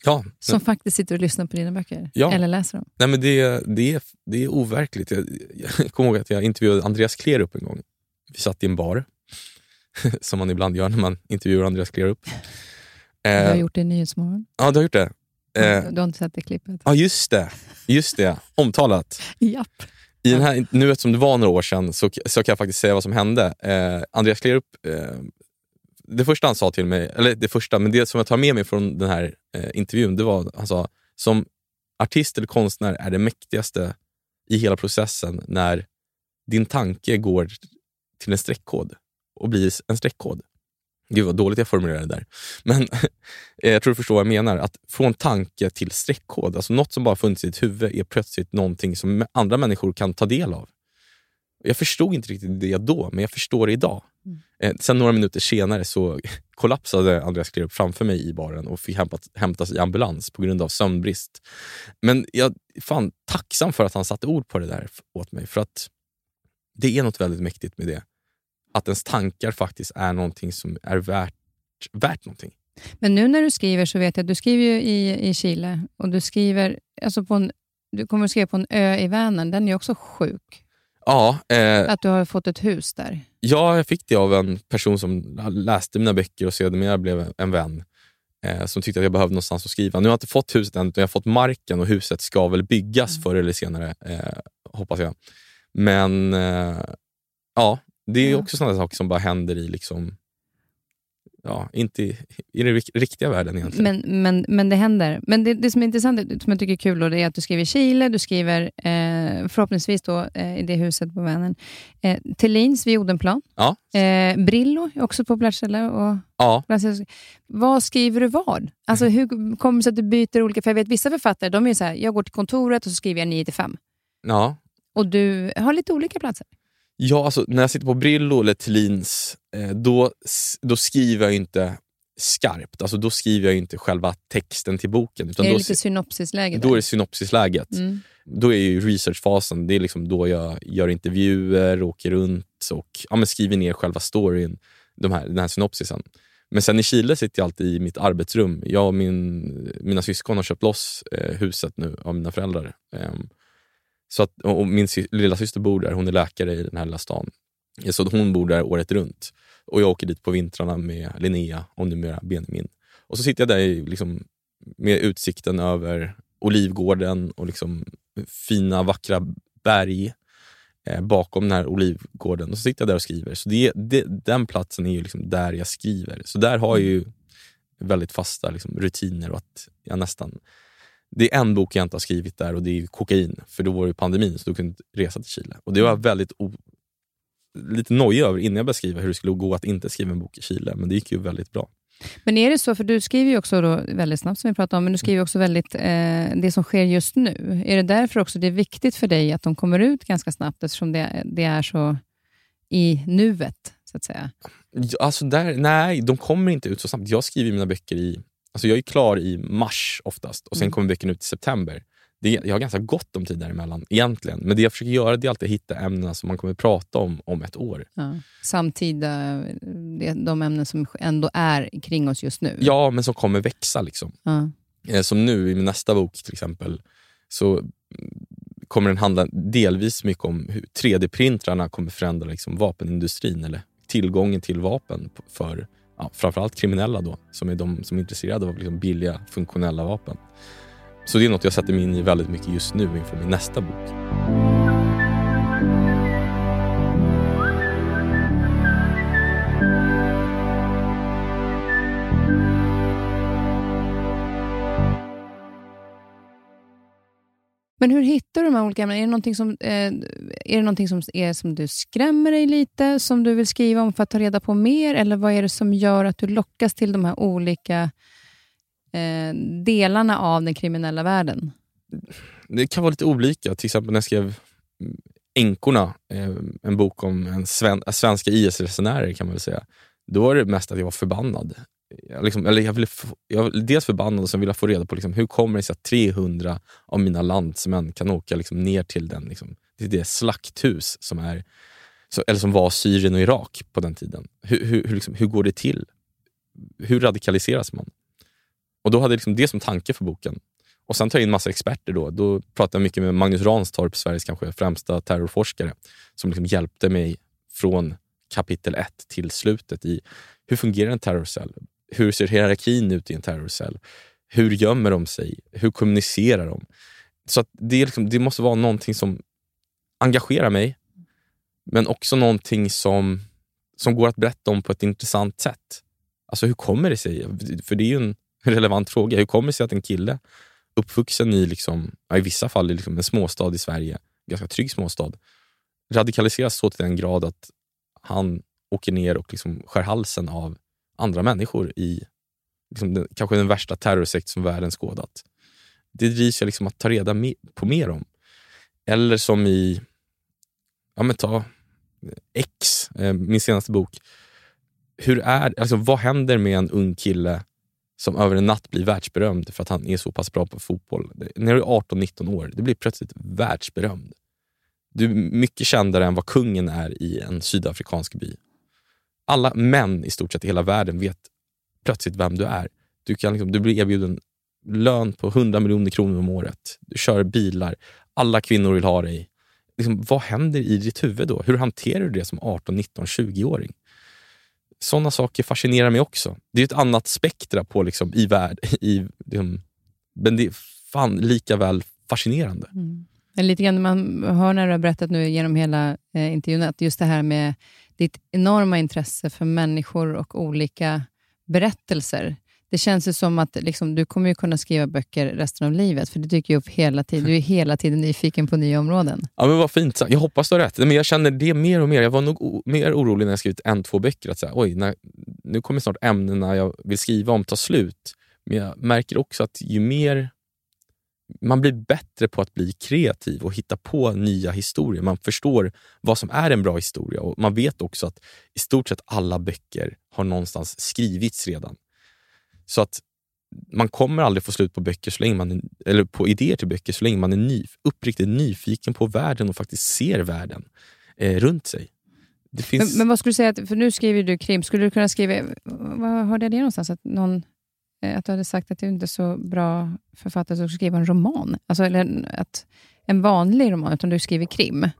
ja, som faktiskt sitter och lyssnar på dina böcker, Ja. eller läser dem. Nej, men det, det, är, det är overkligt. Jag, jag kommer ihåg att jag intervjuade Andreas Klerup en gång. Vi satt i en bar, som man ibland gör när man intervjuar Andreas Klerup. Du har Eh, gjort det i Nyhetsmorgon. ja, du har gjort det? Eh, Du har inte sett det klippet? ja, just det. Just det. Omtalat. Japp. I den här, nu eftersom det var några år sedan så, så kan jag faktiskt säga vad som hände. Eh, Andreas Klerup, eh, det första han sa till mig, eller det första, men det som jag tar med mig från den här eh, intervjun, det var han sa, som artist eller konstnär är det mäktigaste i hela processen när din tanke går till en streckkod och blir en streckkod. Gud vad dåligt jag formulerade det där. Men jag tror du förstår vad jag menar. Att från tanke till streckkod, alltså något som bara funnits i ditt huvud är plötsligt någonting som andra människor kan ta del av. Jag förstod inte riktigt det då, men jag förstår det idag. Eh, sen några minuter senare så kollapsade Andreas Klerup framför mig i baren och fick hämtas i ambulans på grund av sömnbrist. Men jag är fan tacksam för att han satte ord på det där åt mig. För att det är något väldigt mäktigt med det. Att ens tankar faktiskt är någonting som är värt, värt någonting. Men nu när du skriver så vet jag att du skriver ju i, i Chile och du skriver alltså på en, du kommer att skriva på en ö i Vänern. Den är också sjuk. Ja, eh, Att du har fått ett hus där. Ja, jag fick det av en person som läste mina böcker och sedermera blev en vän. Eh, som tyckte att jag behövde någonstans att skriva. Nu har jag inte fått huset än, utan jag har fått marken och huset ska väl byggas förr eller senare, eh, hoppas jag. Men eh, ja, det är också sådana saker som bara händer i, liksom, ja, inte i, i den rik- riktiga världen egentligen. Men, men, men det händer. Men det, det som är intressant, som jag tycker är kul, då, det är att du skriver Chile, du skriver eh, förhoppningsvis då, eh, i det huset på Vänern. Eh, Thelins vid Odenplan. Ja. Eh, Brillo är också ett populärt ställe. Och, ja, vad skriver du vad? Alltså, hur kommer det sig att du byter olika... För jag vet vissa författare, de är så här, jag går till kontoret och så skriver jag 9 till 5. ja. Och du har lite olika platser. Ja, alltså, när jag sitter på Brillo eller Thelins, eh, då, då skriver jag inte skarpt. Alltså, då skriver jag inte själva texten till boken. Utan är det då, lite synopsisläge då är det synopsisläget. Mm. Då är ju researchfasen, det är liksom då jag gör intervjuer, åker runt och ja, men skriver ner själva storyn, de här, den här synopsisen. Men sen i Chile sitter jag alltid i mitt arbetsrum. Jag och min, mina syskon har köpt loss eh, huset nu av mina föräldrar. Ehm, så att, och min sy- lilla syster bor där, hon är läkare i den här lilla stan. Så hon bor där året runt. Och jag åker dit på vintrarna med Linnea och numera Benjamin. Och så sitter jag där i, liksom, med utsikten över Olivgården och liksom fina vackra berg eh, bakom den här olivgården. Och så sitter jag där och skriver. Så det, det, den platsen är ju liksom där jag skriver. Så där har jag ju väldigt fasta liksom, rutiner. Och att jag nästan... Det är en bok jag inte har skrivit där och det är kokain. För då var det pandemin så då kunde jag inte resa till Chile. Och det var jag väldigt lite nojig över innan jag började skriva hur det skulle gå att inte skriva en bok i Chile. Men det gick ju väldigt bra. Men är det så, för du skriver ju också då väldigt snabbt som vi pratade om, men du skriver också väldigt eh, det som sker just nu. Är det därför också det är viktigt för dig att de kommer ut ganska snabbt, eftersom det, det är så i nuet, så att säga? Alltså där, nej, de kommer inte ut så snabbt. Jag skriver mina böcker i... Alltså jag är klar i mars oftast och sen Mm. kommer böckerna ut i september. Det, jag har ganska gott om tid däremellan egentligen. Men det jag försöker göra det är alltid att hitta ämnena som man kommer prata om om ett år. Ja. Samtida, det, de ämnen som ändå är kring oss just nu. Ja, men som kommer växa. liksom. Ja. Eh, Som nu i min nästa bok till exempel, så mm, kommer den handla delvis mycket om hur 3D-printrarna kommer förändra liksom vapenindustrin eller tillgången till vapen för ja, framförallt kriminella då, som är de som är intresserade av liksom billiga, funktionella vapen. Så det är något jag sätter mig in i väldigt mycket just nu inför min nästa bok. Men hur hittar du de här olika ämnena? Är det någonting som, eh, är, det någonting som, är som du skrämmer dig lite, som du vill skriva om för att ta reda på mer? Eller vad är det som gör att du lockas till de här olika eh, delarna av den kriminella världen? Det kan vara lite olika. Till exempel när jag skrev Änkorna, eh, en bok om en sven svenska IS-resenärer kan man väl säga. Då var det mest att jag var förbannad. Jag, liksom, eller jag, ville få, jag var dels förbannad och sen ville jag få reda på liksom, hur kommer det sig att 300 av mina landsmän kan åka liksom, ner till den, liksom, till det slakthus som, är, så, eller som var Syrien och Irak på den tiden. Hur, hur, hur, liksom, hur går det till? Hur radikaliseras man? Och Då hade jag liksom det som tanke för boken. Och Sen tar jag in massa experter. Då Då pratade jag mycket med Magnus Ranstorp, Sveriges kanske främsta terrorforskare, som liksom hjälpte mig från kapitel ett till slutet i hur fungerar en terrorcell? Hur ser hierarkin ut i en terrorcell? Hur gömmer de sig? Hur kommunicerar de? Så att det, är liksom, det måste vara någonting som engagerar mig, men också någonting som, som går att berätta om på ett intressant sätt. Alltså hur kommer det sig? För det är ju en relevant fråga. Hur kommer det sig att en kille uppvuxen i, liksom, i vissa fall i liksom en småstad i Sverige, ganska trygg småstad, radikaliseras så till den grad att han åker ner och liksom skär halsen av andra människor i liksom den, kanske den värsta terrorsekt som världen skådat. Det drivs jag liksom att ta reda me- på mer om. Eller som i, ja men ta eh, X, eh, min senaste bok. Hur är, alltså, vad händer med en ung kille som över en natt blir världsberömd för att han är så pass bra på fotboll. Det- När du är 18-19 år, du blir plötsligt världsberömd. Du är mycket kändare än vad kungen är i en sydafrikansk by. Alla män i stort sett i hela världen vet plötsligt vem du är. Du, kan liksom, du blir erbjuden lön på 100 miljoner kronor om året. Du kör bilar. Alla kvinnor vill ha dig. Liksom, vad händer i ditt huvud då? Hur hanterar du det som 18, 19, 20-åring? Sådana saker fascinerar mig också. Det är ett annat spektra på liksom, i värld. I, liksom, men det är fan lika väl fascinerande. Mm. lite grann man hör när du har berättat nu genom hela eh, intervjun, att just det här med ditt enorma intresse för människor och olika berättelser. Det känns ju som att liksom, du kommer ju kunna skriva böcker resten av livet, för det dyker ju upp hela tiden. Du är hela tiden nyfiken på nya områden. Ja, men vad fint. Jag hoppas du har rätt. Men jag känner det mer och mer. Jag var nog mer orolig när jag skrivit en, två böcker. Att säga, Oj, när, nu kommer snart ämnena jag vill skriva om ta slut. Men jag märker också att ju mer man blir bättre på att bli kreativ och hitta på nya historier. Man förstår vad som är en bra historia och man vet också att i stort sett alla böcker har någonstans skrivits redan. Så att man kommer aldrig få slut på böcker så länge man är, eller på idéer till böcker så länge man är ny, uppriktigt nyfiken på världen och faktiskt ser världen eh, runt sig. Finns... Men, men vad skulle du säga, att, för nu skriver du krim, skulle du kunna skriva, vad hörde jag det någonstans? Att, någon, att du hade sagt att du inte är så bra författare som skriver en roman? Alltså, eller att, en vanlig roman, utan du skriver krim.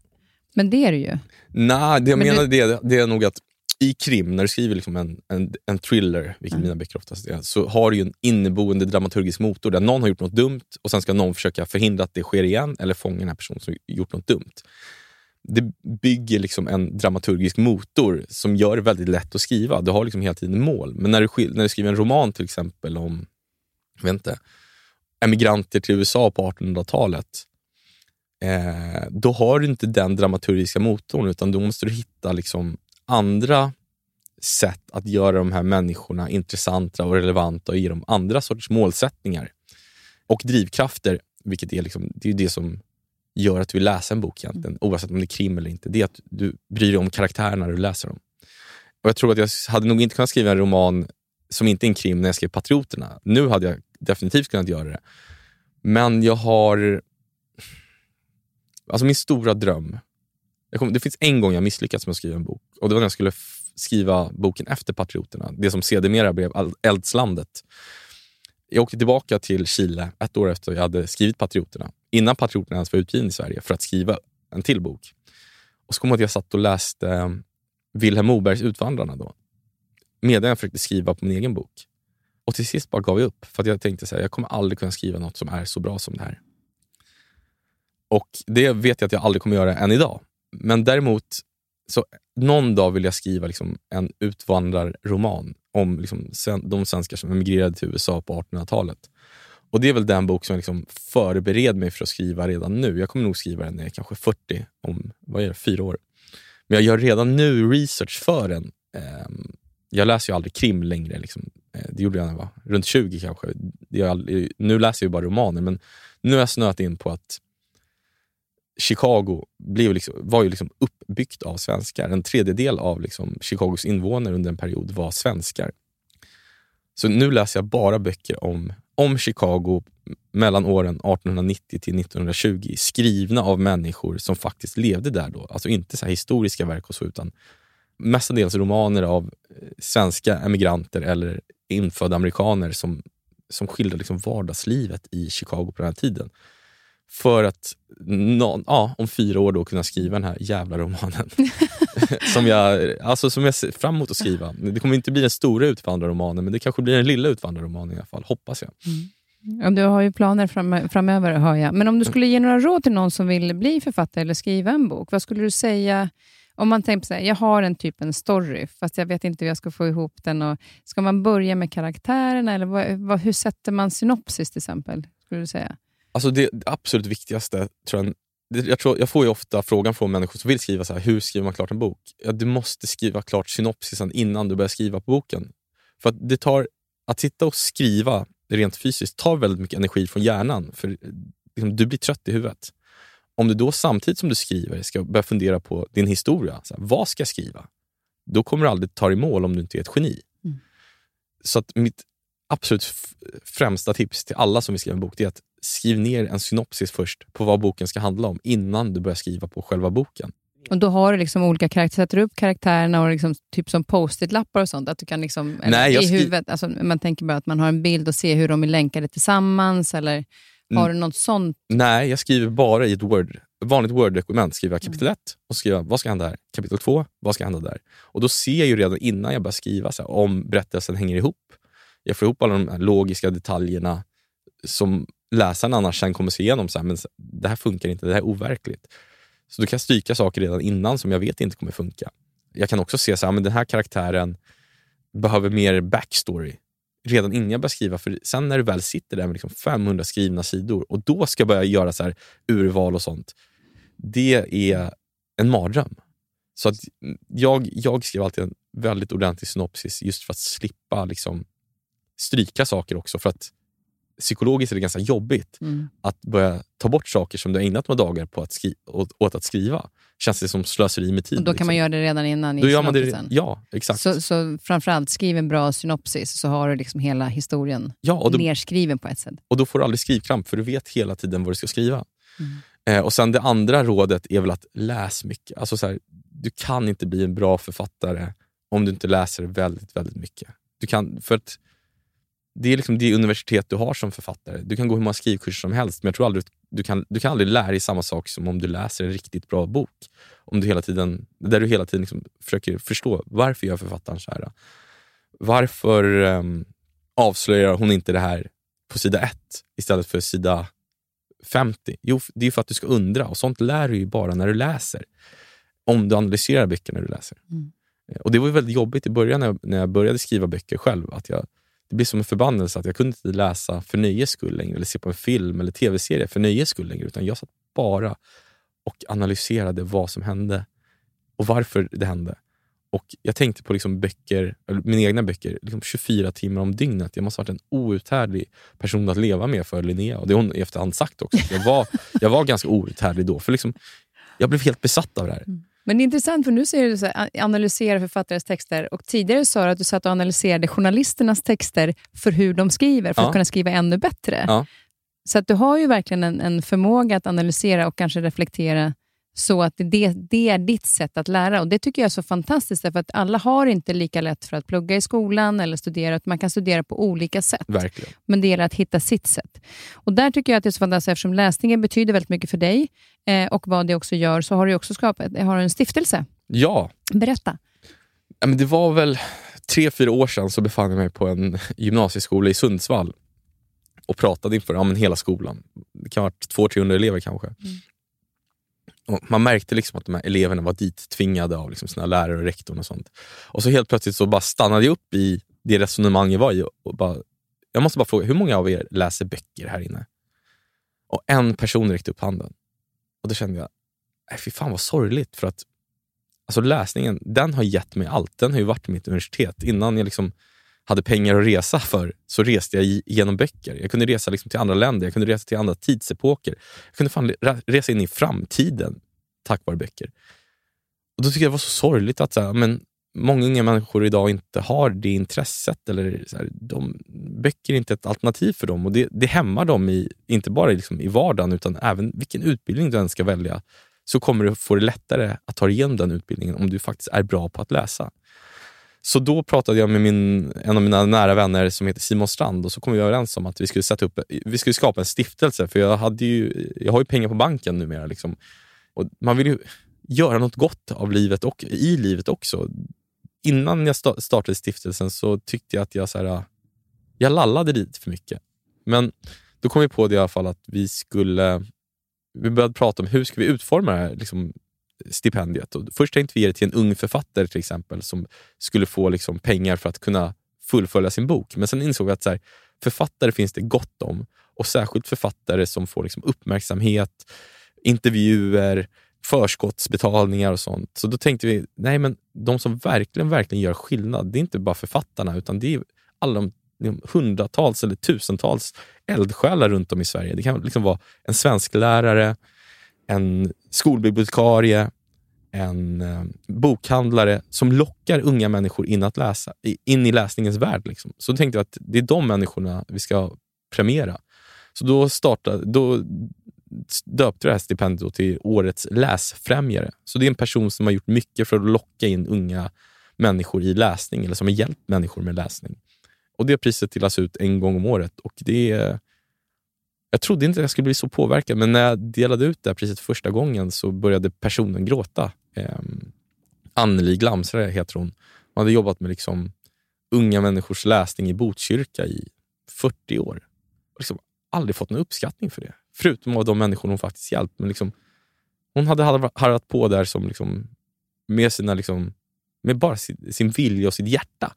Men det är du ju. Nej, det jag Men menar det, det är nog att i krim, när du skriver liksom en, en, en thriller, vilket Mm. mina böcker oftast är, så har du en inneboende dramaturgisk motor där någon har gjort något dumt och sen ska någon försöka förhindra att det sker igen eller fånga den här personen som gjort något dumt. Det bygger liksom en dramaturgisk motor som gör det väldigt lätt att skriva. Du har liksom hela tiden mål. Men när du, när du skriver en roman till exempel om jag vet inte, emigranter till USA på 1800-talet eh, då har du inte den dramaturgiska motorn utan då måste du hitta liksom andra sätt att göra de här människorna intressanta och relevanta och ge dem andra sorters målsättningar och drivkrafter, vilket är, liksom, det är det som gör att du vill läsa en bok egentligen, oavsett om det är krim eller inte. Det är att du bryr dig om karaktärerna när du läser dem. Och Jag tror att jag hade nog inte kunnat skriva en roman som inte är en krim när jag skrev Patrioterna. Nu hade jag definitivt kunnat göra det. Men jag har... Alltså min stora dröm. Kom, det finns en gång jag misslyckats med att skriva en bok och det var när jag skulle skriva boken efter Patrioterna. Det som sedermera blev Eldslandet. Jag åkte tillbaka till Chile ett år efter jag hade skrivit Patrioterna. Innan Patrioterna ens var utgiven i Sverige för att skriva en till bok. Och så kom jag att jag satt och läste eh, Vilhelm Mobergs Utvandrarna då. Medan jag försökte skriva på min egen bok. Och till sist bara gav jag upp. För att jag tänkte så här, jag kommer aldrig kunna skriva något som är så bra som det här. Och det vet jag att jag aldrig kommer göra än idag. Men däremot, så någon dag vill jag skriva liksom en utvandrarroman om liksom de svenskar som emigrerade till USA på 1800-talet. Och Det är väl den bok som jag liksom förbereder mig för att skriva redan nu. Jag kommer nog skriva den när jag är kanske 40, om vad är det, fyra år. Men jag gör redan nu research för den. Ehm, jag läser ju aldrig krim längre. Liksom. Eh, det gjorde jag när jag var runt 20 kanske. Jag aldrig, nu läser jag ju bara romaner, men nu har jag snöat in på att Chicago blev liksom, var ju liksom uppbyggt av svenskar. En tredjedel av liksom Chicagos invånare under en period var svenskar. Så nu läser jag bara böcker om, om Chicago mellan åren 1890 till 1920 skrivna av människor som faktiskt levde där då. Alltså inte så här historiska verk och så, utan mestadels romaner av eh, svenska emigranter eller infödda amerikaner som, som skildrar liksom vardagslivet i Chicago på den här tiden. För att någon, ja, om fyra år då kunna skriva den här jävla romanen. som, jag, alltså, som jag ser fram emot att skriva. Det kommer inte bli den stora utvandrarromanen, men det kanske blir den lilla utvandrarromanen i alla fall, hoppas jag. Mm. du har ju planer fram, framöver, hör jag. Men om du skulle ge några råd till någon som vill bli författare eller skriva en bok, vad skulle du säga? Om man tänker så här, jag har en typ en story, fast jag vet inte hur jag ska få ihop den. Och, ska man börja med karaktärerna, eller vad, vad, hur sätter man synopsis till exempel? Skulle du säga? Alltså det, det absolut viktigaste, tror jag, det, jag, tror, jag får ju ofta frågan från människor som vill skriva så här, hur skriver man klart en bok? Ja, du måste skriva klart synopsisen innan du börjar skriva på boken. För att det tar, att sitta och skriva rent fysiskt tar väldigt mycket energi från hjärnan. För liksom, Du blir trött i huvudet. Om du då samtidigt som du skriver ska börja fundera på din historia, så här, vad ska jag skriva? Då kommer du aldrig ta dig mål om du inte är ett geni. Mm. Så att mitt absolut främsta tips till alla som vill skriva en bok det är att skriv ner en synopsis först på vad boken ska handla om innan du börjar skriva på själva boken. Och då har du liksom olika karaktärer, sätter upp karaktärerna och liksom, typ som post-it-lappar och sånt? Att du kan liksom, Nej, i huvudet, alltså, man tänker bara att man har en bild och ser hur de är länkade tillsammans, eller har Mm. du något sånt? Nej, jag skriver bara i ett Word, vanligt Word-dokument. skriver jag Mm. kapitel 1 och skriver vad ska hända här? Kapitel 2, vad ska hända där? Och Då ser jag ju redan innan jag börjar skriva så här, om berättelsen hänger ihop. Jag får ihop alla de här logiska detaljerna som läsaren annars sen kommer se igenom. Så här, men det här funkar inte, det här är overkligt. Så då kan jag stryka saker redan innan som jag vet inte kommer funka. Jag kan också se att den här karaktären behöver mer backstory redan innan jag börjar skriva. För sen när du väl sitter där med liksom 500 skrivna sidor och då ska jag börja göra så här urval och sånt. Det är en mardröm. Så att jag, jag skriver alltid en väldigt ordentlig synopsis just för att slippa liksom stryka saker också. För att psykologiskt är det ganska jobbigt Mm. att börja ta bort saker som du har ägnat några dagar på att skri- åt, åt att skriva. Känns det som slöseri med tid. Och då kan liksom. man göra det redan innan i Då gör man det, ja, exakt. Så, så framförallt, skriv en bra synopsis, så har du liksom hela historien ja, och, då, nerskriven på ett sätt. och då får du aldrig skrivkramp för du vet hela tiden vad du ska skriva. Mm. Eh, och sen Det andra rådet är väl att läs mycket. Alltså så här, du kan inte bli en bra författare om du inte läser väldigt, väldigt mycket. Du kan, för att det är liksom det universitet du har som författare. Du kan gå hur många skrivkurser som helst, men jag tror aldrig, du, kan, du kan aldrig lära dig samma sak som om du läser en riktigt bra bok. Om du hela tiden, där du hela tiden liksom försöker förstå varför gör författaren så här? Varför um, avslöjar hon inte det här på sida 1 istället för sida 50? Jo, det är för att du ska undra och sånt lär du ju bara när du läser. Om du analyserar böcker när du läser. Mm. Och Det var ju väldigt jobbigt i början när jag, när jag började skriva böcker själv. Att jag, det blev som en förbannelse att jag kunde inte läsa för nöjes skull längre eller se på en film eller tv-serie för nöjes skull längre. Utan jag satt bara och analyserade vad som hände och varför det hände. Och Jag tänkte på liksom böcker, eller mina egna böcker liksom 24 timmar om dygnet. Jag måste ha varit en outhärdlig person att leva med för Linnea. Och det har hon i efterhand sagt också. Jag var, jag var ganska outhärdlig då. För liksom, jag blev helt besatt av det här. Mm. Men det är intressant, för nu säger du så här, analysera författares texter. Och Tidigare sa du att du satt och analyserade journalisternas texter för hur de skriver, för Ja. att kunna skriva ännu bättre. Ja. Så att du har ju verkligen en, en förmåga att analysera och kanske reflektera så att det, det är ditt sätt att lära. Och Det tycker jag är så fantastiskt, därför att alla har inte lika lätt för att plugga i skolan eller studera. Man kan studera på olika sätt, Verkligen. men det gäller att hitta sitt sätt. Och Där tycker jag att det är så fantastiskt, eftersom läsningen betyder väldigt mycket för dig eh, och vad det också gör, så har du också skapat har en stiftelse. Ja, Berätta. Ja, men det var väl tre, fyra år sedan så befann jag mig på en gymnasieskola i Sundsvall och pratade inför ja, men hela skolan. Det kan ha varit 200-300 elever kanske. Och man märkte liksom att de här eleverna var dit tvingade av liksom sina lärare och rektorn och sånt. Och så helt plötsligt så bara stannade jag upp i det resonemang jag var i och bara, jag måste bara fråga, hur många av er läser böcker här inne? Och en person räckte upp handen. Och då kände jag, nej fy fan vad sorgligt. För att alltså läsningen, den har gett mig allt. Den har ju varit mitt universitet. Innan jag liksom hade pengar att resa för så reste jag genom böcker. Jag kunde resa liksom till andra länder, jag kunde resa till andra tidsepoker. Jag kunde fan resa in i framtiden tack vare böcker. Och Då tycker jag det var så sorgligt att så här, men många unga människor idag inte har det intresset. Eller så här, de, böcker är inte ett alternativ för dem och det, det hämmar dem, i, inte bara liksom, i vardagen utan även vilken utbildning du än ska välja så kommer du få det lättare att ta dig igenom den utbildningen om du faktiskt är bra på att läsa. Så då pratade jag med min, en av mina nära vänner som heter Simon Strand och så kom vi överens om att vi skulle, sätta upp, vi skulle skapa en stiftelse. För jag, hade ju, jag har ju pengar på banken numera. Liksom. Och man vill ju göra något gott av livet och i livet också. Innan jag startade stiftelsen så tyckte jag att jag, så här, jag lallade dit för mycket. Men då kom vi på det i alla fall att vi skulle vi började prata om hur ska vi utforma det här liksom, stipendiet. Och först tänkte vi ge det till en ung författare till exempel som skulle få liksom, pengar för att kunna fullfölja sin bok. Men sen insåg vi att så här, författare finns det gott om och särskilt författare som får liksom, uppmärksamhet, intervjuer, förskottsbetalningar och sånt. Så då tänkte vi, nej men de som verkligen, verkligen gör skillnad, det är inte bara författarna utan det är alla de hundratals eller tusentals eldsjälar runt om i Sverige. Det kan liksom vara en svensklärare, en skolbibliotekarie, en eh, bokhandlare som lockar unga människor in, att läsa, i- in i läsningens värld. Liksom. Så då tänkte jag att det är de människorna vi ska premiera. Så då, startade, då döpte det här stipendiet till Årets läsfrämjare. Så det är en person som har gjort mycket för att locka in unga människor i läsning, eller som har hjälpt människor med läsning. Och Det priset delas ut en gång om året. Och det är, jag trodde inte jag skulle bli så påverkad, men när jag delade ut det här priset första gången så började personen gråta. Eh, Anneli Glamsare heter hon. Hon hade jobbat med liksom unga människors läsning i Botkyrka i 40 år. Och liksom aldrig fått någon uppskattning för det. Förutom av de människor hon faktiskt hjälpt. Men liksom, hon hade harrat harvat på där som liksom, med, sina, liksom, med bara sin, sin vilja och sitt hjärta.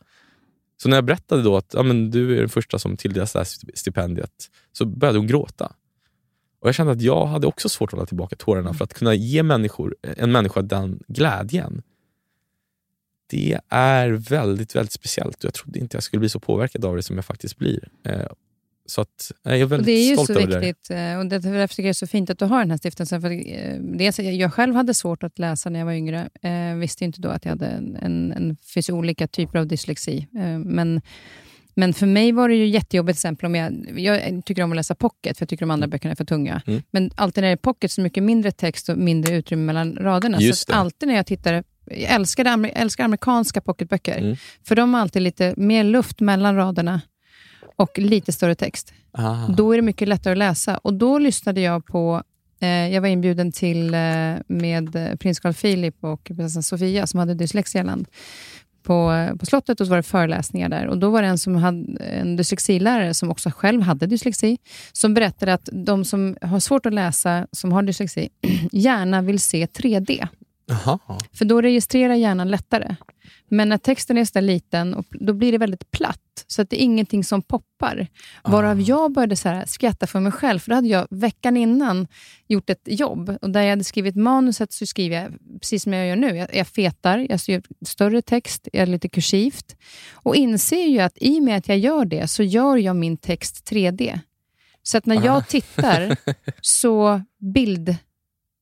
Så när jag berättade då att ja, men du är den första som tilldelas det här stipendiet, så började hon gråta. Och Jag kände att jag hade också svårt att hålla tillbaka tårarna för att kunna ge människor, en människa den glädjen. Det är väldigt, väldigt speciellt och jag trodde inte jag skulle bli så påverkad av det som jag faktiskt blir. Eh, Eh, Så att, jag är Och väldigt det är ju stolt så över det. viktigt och det- därför tycker jag det är så fint att du har den här stiftelsen. För, eh, dels, jag själv hade svårt att läsa när jag var yngre. Eh, visste inte då att jag hade en, en, en finns olika typer av dyslexi. Eh, men, men för mig var det ju jättejobbigt, till exempel om jag, jag tycker om att läsa pocket, för jag tycker de andra böckerna är för tunga. Mm. Men alltid när det är pocket så mycket mindre text och mindre utrymme mellan raderna. Just så det. alltid när jag tittar jag älskar, det, älskar amerikanska pocketböcker, Mm. för de har alltid lite mer luft mellan raderna och lite större text. Ah. Då är det mycket lättare att läsa. Och Då lyssnade jag på, eh, jag var inbjuden till eh, med eh, prins Carl Philip och prinsessan Sofia som hade Dyslexialand på, på slottet och så var det föreläsningar där. Och Då var det en, som hade, en dyslexilärare som också själv hade dyslexi, som berättade att de som har svårt att läsa, som har dyslexi, gärna vill se 3D. Aha. För då registrerar hjärnan lättare. Men när texten är så liten, och då blir det väldigt platt. Så att det är ingenting som poppar. Varav Ah. jag började så här skratta för mig själv. För då hade jag veckan innan gjort ett jobb. Och där jag hade skrivit manuset så skriver jag precis som jag gör nu. Jag, jag fetar, jag skriver större text, jag är lite kursivt. Och inser ju att i och med att jag gör det så gör jag min text 3D. Så att när Ah. jag tittar så bild,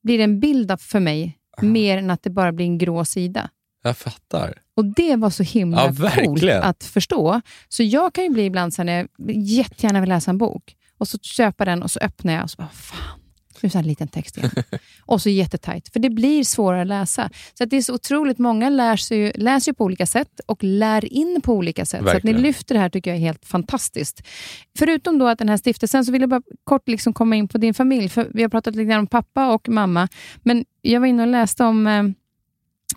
blir det en bild för mig Ah. Mer än att det bara blir en grå sida. Jag fattar. Och Det var så himla Ja, coolt att förstå. Så jag kan ju bli ibland så här när jag jättegärna vill läsa en bok och så köpa den och så öppnar jag och så bara, fan, nu är det en liten text igen. och så jättetajt, för det blir svårare att läsa. Så att det är så otroligt många lär sig, läser ju på olika sätt och lär in på olika sätt. Så att Verkligen. ni lyfter det här tycker jag är helt fantastiskt. Förutom då att den här stiftelsen så vill jag bara kort liksom komma in på din familj. För Vi har pratat lite grann om pappa och mamma, men jag var inne och läste om eh,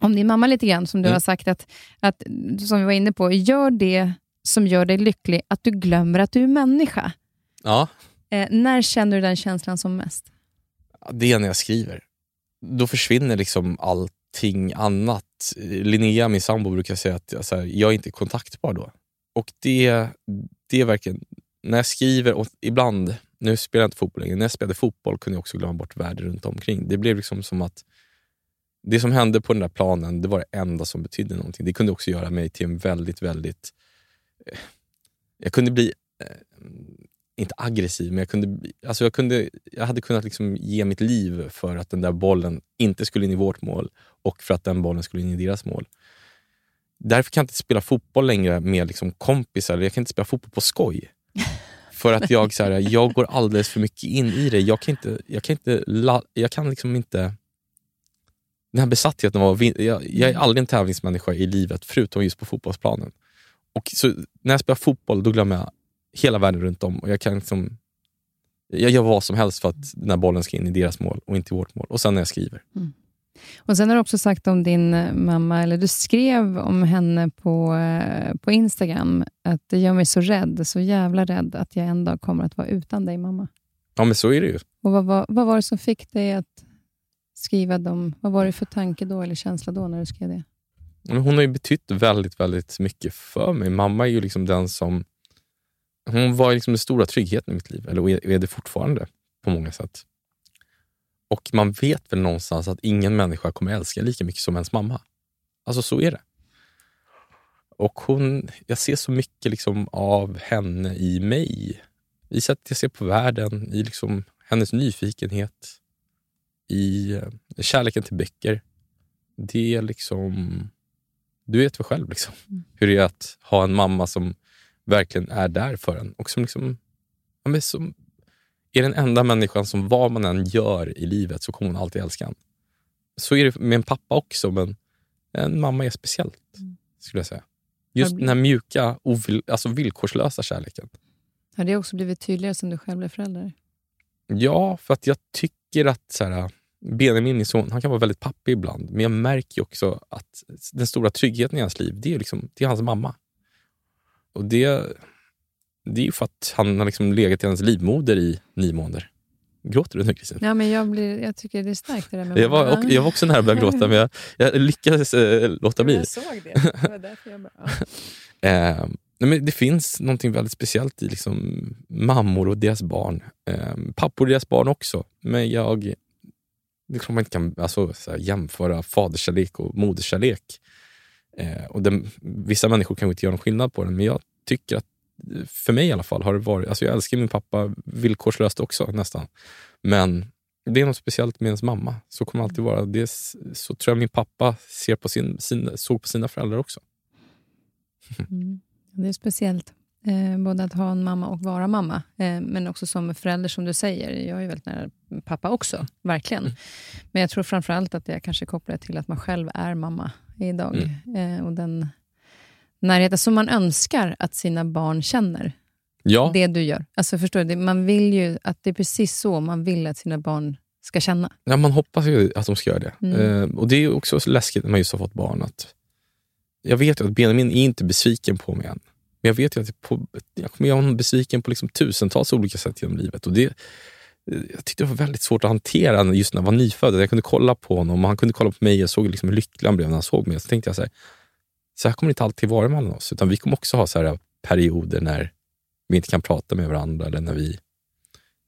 om din mamma lite grann, som du Mm. har sagt, att, att, som vi var inne på, gör det som gör dig lycklig, att du glömmer att du är människa. Ja, Eh, när känner du den känslan som mest? Det är när jag skriver. Då försvinner liksom allting annat. Linnea, min sambo, brukar säga att jag, så här, jag är inte kontaktbar då. Och det, det är verkligen, när jag skriver, och ibland, nu spelar jag inte fotboll längre, när jag spelade fotboll kunde jag också glömma bort världen runt omkring. Det blev liksom som att det som hände på den där planen, det var det enda som betydde någonting. Det kunde också göra mig till en väldigt, väldigt... Eh, jag kunde bli, eh, inte aggressiv, men jag, kunde, alltså jag, kunde, jag hade kunnat liksom ge mitt liv för att den där bollen inte skulle in i vårt mål och för att den bollen skulle in i deras mål. Därför kan jag inte spela fotboll längre med liksom kompisar. Jag kan inte spela fotboll på skoj. För att jag, så här, jag går alldeles för mycket in i det. Jag kan inte, jag kan inte, jag kan liksom inte den här besattheten av jag, jag är aldrig en tävlingsmänniska i livet förutom just på fotbollsplanen. Och så, när jag spelar fotboll då glömmer jag hela världen runt om. Och jag, kan liksom, jag gör vad som helst för att den här bollen ska in i deras mål och inte i vårt mål. Och sen när jag skriver. Och Sen har du också sagt om din eh, mamma, eller du skrev om henne på, eh, på Instagram, att det gör mig så rädd, så jävla rädd att jag en dag kommer att vara utan dig mamma. Ja men så är det ju. Och vad, var, vad var det som fick dig att skriva dem? Vad var det för tanke då, eller känsla då, när du skrev det? Men hon har ju betytt väldigt, väldigt mycket för mig. Mamma är ju liksom den som... Hon var liksom den stora tryggheten i mitt liv, eller är- är det fortfarande på många sätt. Och man vet väl någonstans att ingen människa kommer älska lika mycket som ens mamma. Alltså så är det. Och hon, jag ser så mycket liksom av henne i mig. I sättet jag ser på världen, i liksom hennes nyfikenhet, i eh, kärleken till böcker. Det är liksom... Du vet väl själv liksom, hur det är att ha en mamma som verkligen är där för en och som, liksom, ja, som är den enda människan som vad man än gör i livet så kommer hon alltid älska en. Så är det med en pappa också, men en mamma är speciellt, skulle jag säga. Just den här mjuka, ovil, alltså villkorslösa kärleken. Har det också blivit tydligare sen du själv blev förälder? Ja, för att jag tycker att så här, Benjamin, min son, han kan vara väldigt pappig ibland. Men jag märker också att den stora tryggheten i hans liv, det är, liksom, det är hans mamma. Och det, det är ju för att han har liksom legat i hans livmoder i nio månader. Gråter du nu Kristin? Ja, men jag, blir, jag tycker det är starkt det där med Jag var, och, jag var också nära att börja gråta, men jag, jag lyckades eh, låta bli. Jag såg det. Det var därför jag bara... Ja. Eh, nej, men det finns något väldigt speciellt i liksom mammor och deras barn. Eh, pappor och deras barn också. Men jag... Det är klart man inte kan alltså, så här, jämföra faderskärlek och moderskärlek. Eh, och den, vissa människor kan inte göra någon skillnad på den, men jag tycker att för mig i alla fall har det varit... Alltså jag älskar min pappa villkorslöst också nästan. Men det är något speciellt med ens mamma. Så kommer det alltid vara. Det är, så tror jag min pappa ser på sin, sin, såg på sina föräldrar också. Mm. Det är speciellt. Eh, både att ha en mamma och vara mamma. Eh, men också som förälder, som du säger. Jag är väldigt nära pappa också, verkligen. Mm. Men jag tror framförallt att det kanske kopplar till att man själv är mamma idag. Mm. Eh, och den närheten som man önskar att sina barn känner. Ja, Det du gör. Alltså förstår du? Man vill ju att det är precis så man vill att sina barn ska känna. Ja, man hoppas ju att de ska göra det. Mm. Eh, och Det är också så läskigt när man just har fått barn. Att jag vet ju att Benjamin är inte besviken på mig än. Men jag vet ju att jag, på, jag kommer göra honom besviken på liksom tusentals olika sätt genom livet. Och det, jag tyckte det var väldigt svårt att hantera just när jag var nyfödd. Jag kunde kolla på honom och han kunde kolla på mig och såg liksom hur lycklig han blev när han såg mig. Så tänkte jag så här, så här kommer det inte alltid vara mellan oss. Utan vi kommer också ha så här perioder när vi inte kan prata med varandra. Eller när, vi,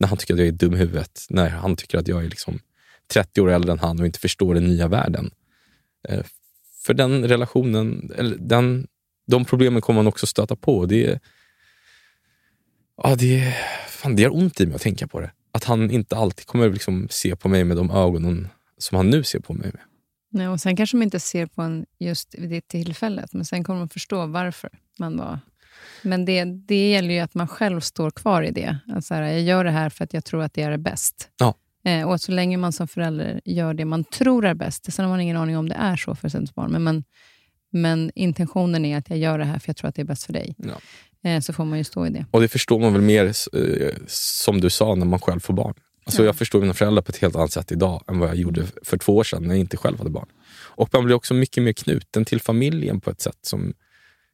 när han tycker att jag är dum i huvudet. När han tycker att jag är liksom 30 år äldre än han och inte förstår den nya världen. Eh, för den relationen, eller den, de problemen kommer man också stöta på. Det, ja, det, fan, det gör ont i mig att tänka på det. Att han inte alltid kommer liksom se på mig med de ögonen som han nu ser på mig med. Nej, och sen kanske man inte ser på en just vid det tillfället, men sen kommer man förstå varför man var... Men det, det gäller ju att man själv står kvar i det. Att så här, jag gör det här för att jag tror att det är det bäst. Ja. Eh, och så länge man som förälder gör det man tror är bäst, sen har man ingen aning om det är så för ens barn, men, man, men intentionen är att jag gör det här för jag tror att det är bäst för dig. Ja. Eh, så får man ju stå i det. Och det förstår man väl mer, eh, som du sa, när man själv får barn. Alltså Ja. Jag förstår mina föräldrar på ett helt annat sätt idag än vad jag gjorde för två år sedan när jag inte själv hade barn. Och man blir också mycket mer knuten till familjen på ett sätt som...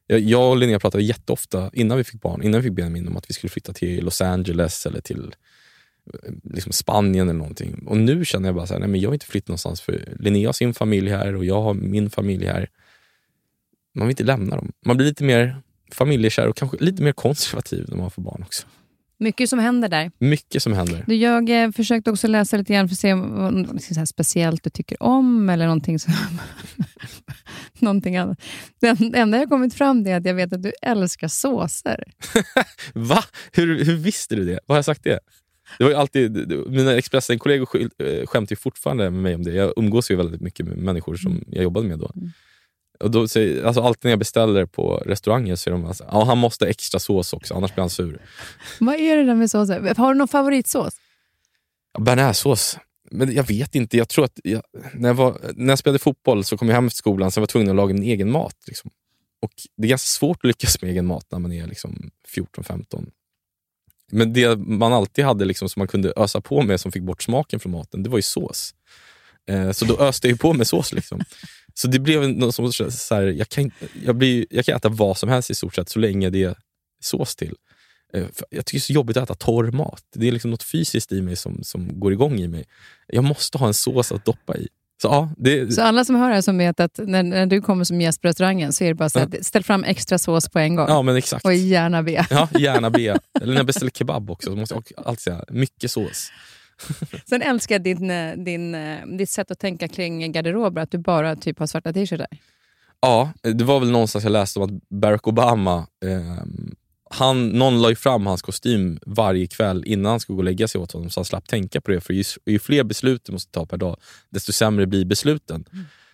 Jag, jag och Linnea pratade jätteofta innan vi fick barn, innan vi fick Benjamin, om att vi skulle flytta till Los Angeles eller till eh, liksom Spanien eller någonting. Och nu känner jag bara så här, nej men jag vill inte flytta någonstans för Linnea har sin familj här och jag har min familj här. Man vill inte lämna dem. Man blir lite mer familjekär och kanske lite mer konservativ när man får barn också. Mycket som händer där. Mycket som händer. Du, Jag eh, försökte också läsa lite grann för att se vad så här speciellt du tycker om eller någonting, som, någonting annat. Det en- det enda jag kommit fram till är att jag vet att du älskar såser. Va? Hur, hur visste du det? Vad har jag sagt det? Det var alltid, mina Expressen-kollegor eh, skämtar ju fortfarande med mig om det. Jag umgås ju väldigt mycket med människor som jag jobbade med då. Mm. Och då säger, alltså alltid när jag beställer på restauranger så är de alltså, ja, han måste ha extra sås också, annars blir han sur. Vad är det där med såser? Har du någon favoritsås? Bearnaisesås. Men jag vet inte, jag tror att jag, när, jag var, när jag spelade fotboll så kom jag hem efter skolan så jag var tvungen att laga min egen mat. Liksom. Och Det är ganska svårt att lyckas med egen mat när man är liksom 14-15. Men det man alltid hade liksom, som man kunde ösa på med som fick bort smaken från maten, det var ju sås. Eh, så då öste jag på med sås. Liksom. Så det blev något som, så här, jag, kan, jag, blir, jag kan äta vad som helst i stort sett så länge det är sås till. Eh, Jag tycker det är så jobbigt att äta torr mat. Det är liksom något fysiskt i mig som, som går igång i mig. Jag måste ha en sås att doppa i. Så ja, det, Så alla som hör det här som vet att när, när du kommer som gäst på restaurangen så är det bara så Ja. att ställ fram extra sås på en gång. ja men exakt. Och gärna be. Ja, gärna be. Eller när jag beställer kebab också, så måste jag alltid säga mycket sås. Sen älskar jag din, eh, din, eh, ditt sätt att tänka kring garderober, att du bara typ har svarta t-shirtar. Ja, det var väl någonstans jag läste om att Barack Obama, eh, han, någon la ju fram hans kostym varje kväll innan han skulle gå och lägga sig åt honom så han slapp tänka på det. För ju, ju fler beslut du måste ta per dag, desto sämre blir besluten.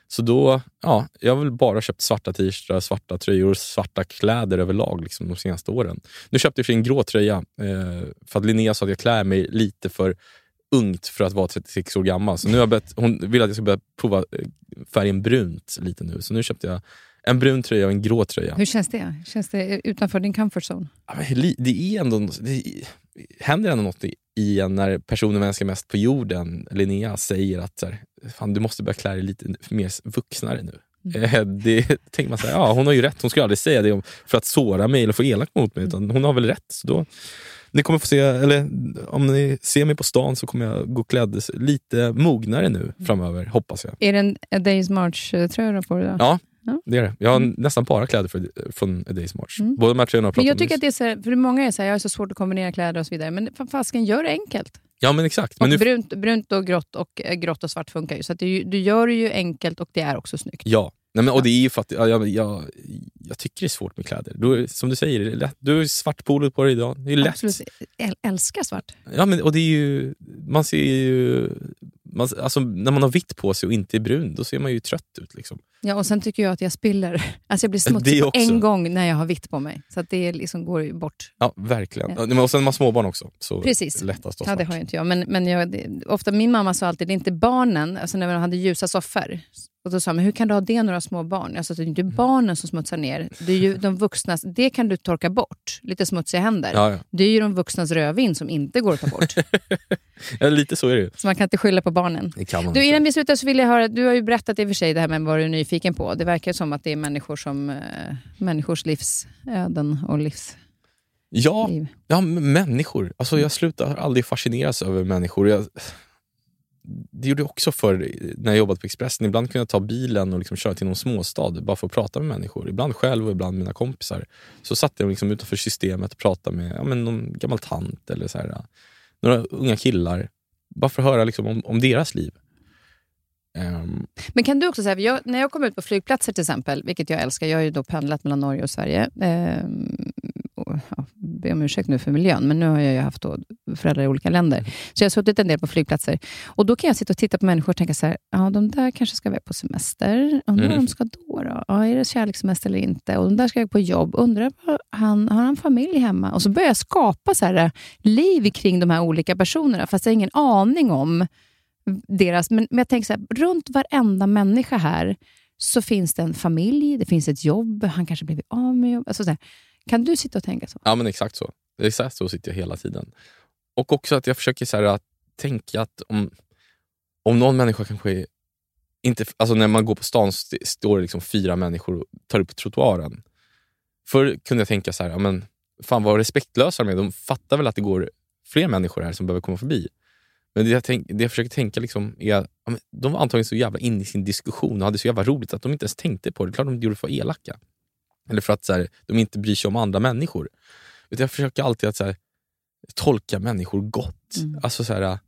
Så då, ja, jag har väl bara köpt svarta t-shirtar, svarta tröjor, svarta kläder överlag liksom, de senaste åren. Nu köpte jag för en grå tröja eh, för att Linnea sa att jag klär mig lite för ungt för att vara 36 år gammal. Så nu har jag börjat, hon vill att jag ska börja prova eh, färgen brunt lite nu. Så nu köpte jag en brun tröja och en grå tröja. Hur känns det? Känns det utanför din comfort zone? Det, är ändå, det händer ändå något i- en när personen jag älskar mest på jorden, Linnea, säger att så här, Fan, du måste börja klä dig lite mer vuxnare nu. Eh, Det tänker man så här, ja hon har ju rätt. Hon skulle aldrig säga det för att såra mig eller få elak mot mig. Utan hon har väl rätt. Så då, ni kommer få se, eller om ni ser mig på stan så kommer jag gå klädd lite mognare nu framöver, hoppas jag. Är det en A Days March-tröja på dig? Ja, Ja. det är det. Jag har nästan bara kläder för, från A Days March. Mm. Båda tröjorna har pratat jag tycker att det är så här, för många är så här, jag har så svårt att kombinera kläder och så vidare. Men fasken, gör det enkelt. Ja men exakt. Och Men nu, brunt, brunt och grått och eh, grått och svart funkar ju. Så att du, du gör det ju enkelt och det är också snyggt. Ja, Nej, men, och det är ju för att ja, jag, jag, jag tycker det är svårt med kläder. Du, som du säger, det är lätt. du har svart polo på dig idag. Det är lätt. Absolut. Äl- älskar svart. Ja, men, och det är ju, man ser ju... Man, alltså, när man har vitt på sig och inte är brun, då ser man ju trött ut. Liksom. Ja, och sen tycker jag att jag spiller. Alltså jag blir smutsig på en gång när jag har vitt på mig. Så att det liksom går ju bort. Ja, verkligen. Ja. Ja. Och sen har man småbarn också. Så Precis. lättast Ja, det har ju inte jag. Men, men jag, det, ofta, min mamma sa alltid, det är inte barnen, alltså när man hade ljusa soffor. Och då sa men hur kan du ha det några små barn? Alltså, det är inte barnen som smutsar ner. Det är ju de vuxnas, det kan du torka bort. Lite smutsiga händer. Ja, ja. Det är ju de vuxnas rödvin som inte går att ta bort. ja, lite så är det ju. så man kan inte skylla på barnen. Det kan man Du, innan vi slutar så vill jag höra, du har ju berättat i och för sig det här med vad du är nyfiken på. Det verkar som att det är människor som, eh, människors livsöden och livsliv. Ja, ja, människor. Alltså, jag slutar aldrig fascineras över människor. Jag, det gjorde jag också förr när jag jobbade på Expressen. Ibland kunde jag ta bilen och liksom köra till någon småstad bara för att prata med människor. Ibland själv och ibland med mina kompisar. Så satt jag liksom utanför systemet och pratade med ja, men någon gammal tant eller så här, några unga killar. Bara för att höra liksom om, om deras liv. Um, Men kan du också säga, jag, när jag kommer ut på flygplatser till exempel, vilket jag älskar, jag har ju då pendlat mellan Norge och Sverige. Um, ja, be om ursäkt nu för miljön, men nu har jag ju haft föräldrar i olika länder. Så jag har suttit en del på flygplatser. Och Då kan jag sitta och titta på människor och tänka så här, ja, de där kanske ska iväg på semester. Undrar mm. de ska då? då? Ja, är det kärlekssemester eller inte? Och de där ska iväg på jobb. Undrar, han, har han familj hemma? Och så börjar jag skapa så här, liv kring de här olika personerna, fast jag har ingen aning om deras... Men, men jag tänker så här, runt varenda människa här så finns det en familj, det finns ett jobb, han kanske blivit av med jobb. Alltså så här, kan du sitta och tänka så? Ja, men exakt så. Exakt så sitter jag hela tiden. Och också att jag försöker så här, att tänka att om, om någon människa kanske inte... Alltså när man går på stan står det liksom fyra människor och tar upp trottoaren. Förr kunde jag tänka så här, ja, men fan vad respektlösa de är. De fattar väl att det går fler människor här som behöver komma förbi. Men det jag, tänk, det jag försöker tänka liksom är att ja, de var antagligen så jävla inne i sin diskussion och hade så jävla roligt att de inte ens tänkte på det. Klart de gjorde det för att elaka. Eller för att så här, de inte bryr sig om andra människor. Utan jag försöker alltid att så här, tolka människor gott. Mm. Alltså så här,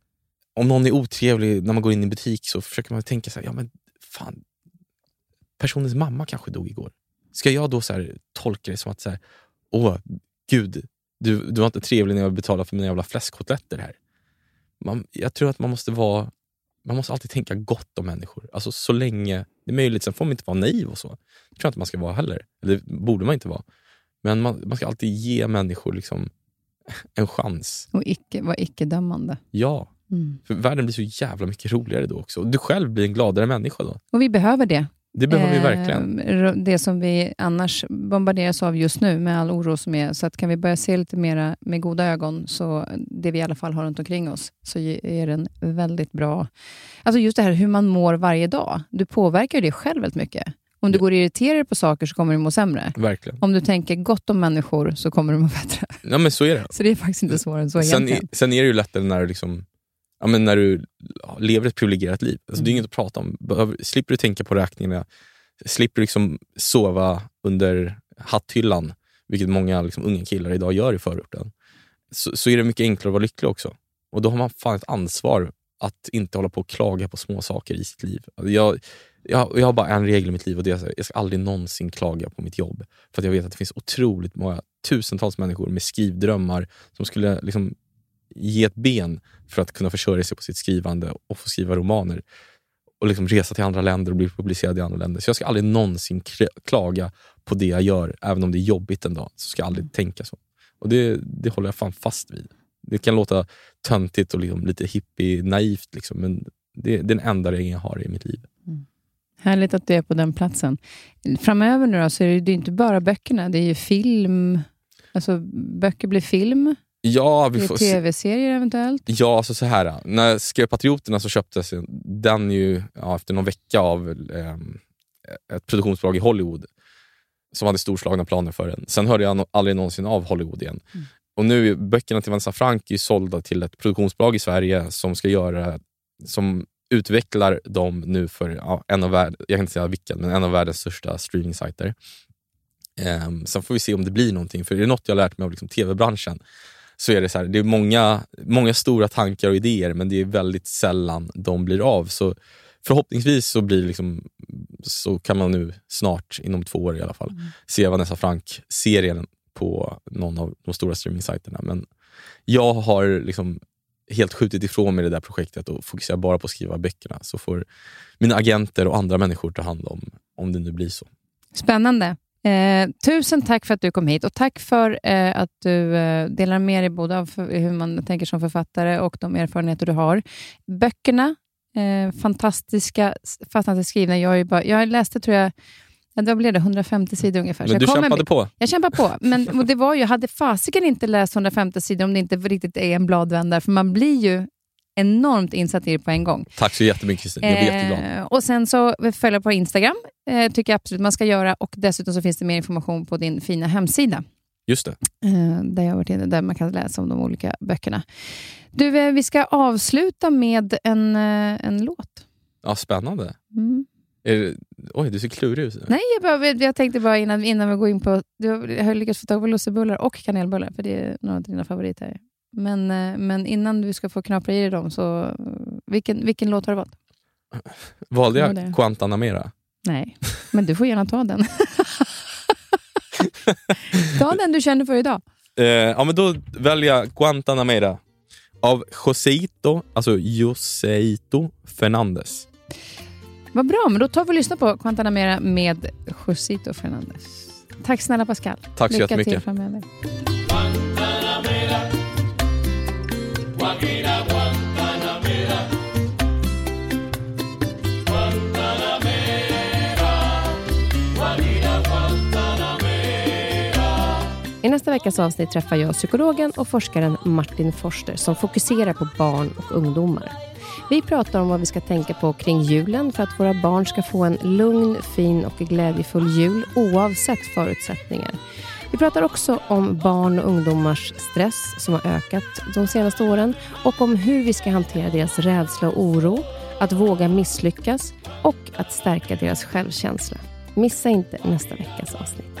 Om någon är otrevlig när man går in i en butik så försöker man tänka så här, ja men fan, personens mamma kanske dog igår. Ska jag då så tolka det som att, så här, åh gud, du, du var inte trevlig när jag betalade för mina jävla fläskkotletter här man, jag tror att man måste vara man måste alltid tänka gott om människor. Alltså så länge det är möjligt. Sen får man inte vara naiv och så. Det tror jag inte man ska vara heller. Eller det borde man inte vara. Men man, man ska alltid ge människor liksom en chans. Och icke, vara icke-dömande. Ja. Mm. För världen blir så jävla mycket roligare då också. Du själv blir en gladare människa då. Och vi behöver det. Det behöver vi verkligen. Eh, det som vi annars bombarderas av just nu med all oro som är. Så att kan vi börja se lite mer med goda ögon, så det vi i alla fall har runt omkring oss, så är det en väldigt bra... Alltså just det här hur man mår varje dag. Du påverkar det själv väldigt mycket. Om du går och irriterar dig på saker så kommer du må sämre. Verkligen. Om du tänker gott om människor så kommer du må bättre. Ja, men så är det. Så det är faktiskt inte svårare än så sen, egentligen. Sen är det ju lättare när du liksom ja, men när du lever ett privilegierat liv. Alltså, mm. Det är mm. inget att prata om. Behöver, slipper du tänka på räkningarna, slipper liksom sova under hatthyllan, vilket många liksom unga killar idag gör i förorten, så, så är det mycket enklare att vara lycklig också. Och då har man fan ett ansvar att inte hålla på och klaga på små saker i sitt liv. Alltså, jag, jag, jag har bara en regel i mitt liv och det är att jag ska aldrig någonsin klaga på mitt jobb. För att jag vet att det finns otroligt många, tusentals människor med skrivdrömmar som skulle liksom ge ett ben för att kunna försörja sig på sitt skrivande och få skriva romaner och liksom resa till andra länder och bli publicerad i andra länder. Så jag ska aldrig någonsin klaga på det jag gör, även om det är jobbigt en dag. Så ska jag aldrig tänka så. Och det, det håller jag fan fast vid. Det kan låta töntigt och liksom lite hippie-naivt, liksom, men det, det är den enda regeln jag har i mitt liv. Mm. Härligt att du är på den platsen. Framöver nu då, så är det inte bara böckerna, det är ju film. Alltså, böcker blir film. Ja, vi får Tv-serier eventuellt? Ja, alltså så här. När skrev Patrioterna så köptes den ju ja, efter någon vecka av eh, ett produktionsbolag i Hollywood som hade storslagna planer för den. Sen hörde jag aldrig någonsin av Hollywood igen. Mm. Och nu böckerna till Vanessa Frank är sålda till ett produktionsbolag i Sverige som ska göra som utvecklar dem nu för ja, en av värld, jag kan inte säga vilken, men en av världens största streamingsajter. Um, sen får vi se om det blir någonting, för det är något jag lärt mig av liksom, tv-branschen så är det så här, det är många, många stora tankar och idéer men det är väldigt sällan de blir av. Så förhoppningsvis så, blir liksom, så kan man nu snart, inom två år i alla fall, mm. se Vanessa Frank-serien på någon av de stora streamingsajterna. Men jag har liksom helt skjutit ifrån mig det där projektet och fokuserar bara på att skriva böckerna. Så får mina agenter och andra människor ta hand om, om det nu blir så. Spännande. Eh, tusen tack för att du kom hit och tack för eh, att du eh, delar med dig både av hur man tänker som författare och de erfarenheter du har. Böckerna, eh, fantastiska, fantastiskt skrivna. Jag, bara, jag läste, tror jag, Ja, då blev det 150 sidor ungefär. Men du kämpade med, på? Jag kämpade på. Men det var ju, jag hade fasiken inte läst 150 sidor om det inte riktigt är en bladvändare, för man blir ju enormt insatt i det på en gång. Tack så jättemycket Kristin, jag blir eh, jätteglad. Och sen så följa på Instagram, eh, tycker jag absolut man ska göra. Och Dessutom så finns det mer information på din fina hemsida. Just det. eh, där jag varit inne, där man kan läsa om de olika böckerna. Du, eh, vi ska avsluta med en, eh, en låt. Ja, spännande. Mm. Det, oj, du ser klurig ut. Nej, jag, bara, jag tänkte bara innan, innan vi går in på... Du jag har lyckats få tag på lussebullar och kanelbullar, för det är några av dina favoriter. Men, eh, men innan du ska få knapra i dig dem, så vilken, vilken låt har du valt? Valde Ja, jag. Guantanamera? Nej, men du får gärna ta den. ta den du känner för idag. Eh, ja, men då väljer jag Guantanamera av Joseito, alltså Joseito Fernandez. Vad bra, men då tar vi och lyssnar på Guantanamera med Josito Fernandez. Tack snälla Pascal. Tack så Lycka till jättemycket. framöver. I nästa veckas avsnitt träffar jag psykologen och forskaren Martin Forster som fokuserar på barn och ungdomar. Vi pratar om vad vi ska tänka på kring julen för att våra barn ska få en lugn, fin och glädjefull jul oavsett förutsättningar. Vi pratar också om barn och ungdomars stress som har ökat de senaste åren och om hur vi ska hantera deras rädsla och oro, att våga misslyckas och att stärka deras självkänsla. Missa inte nästa veckas avsnitt.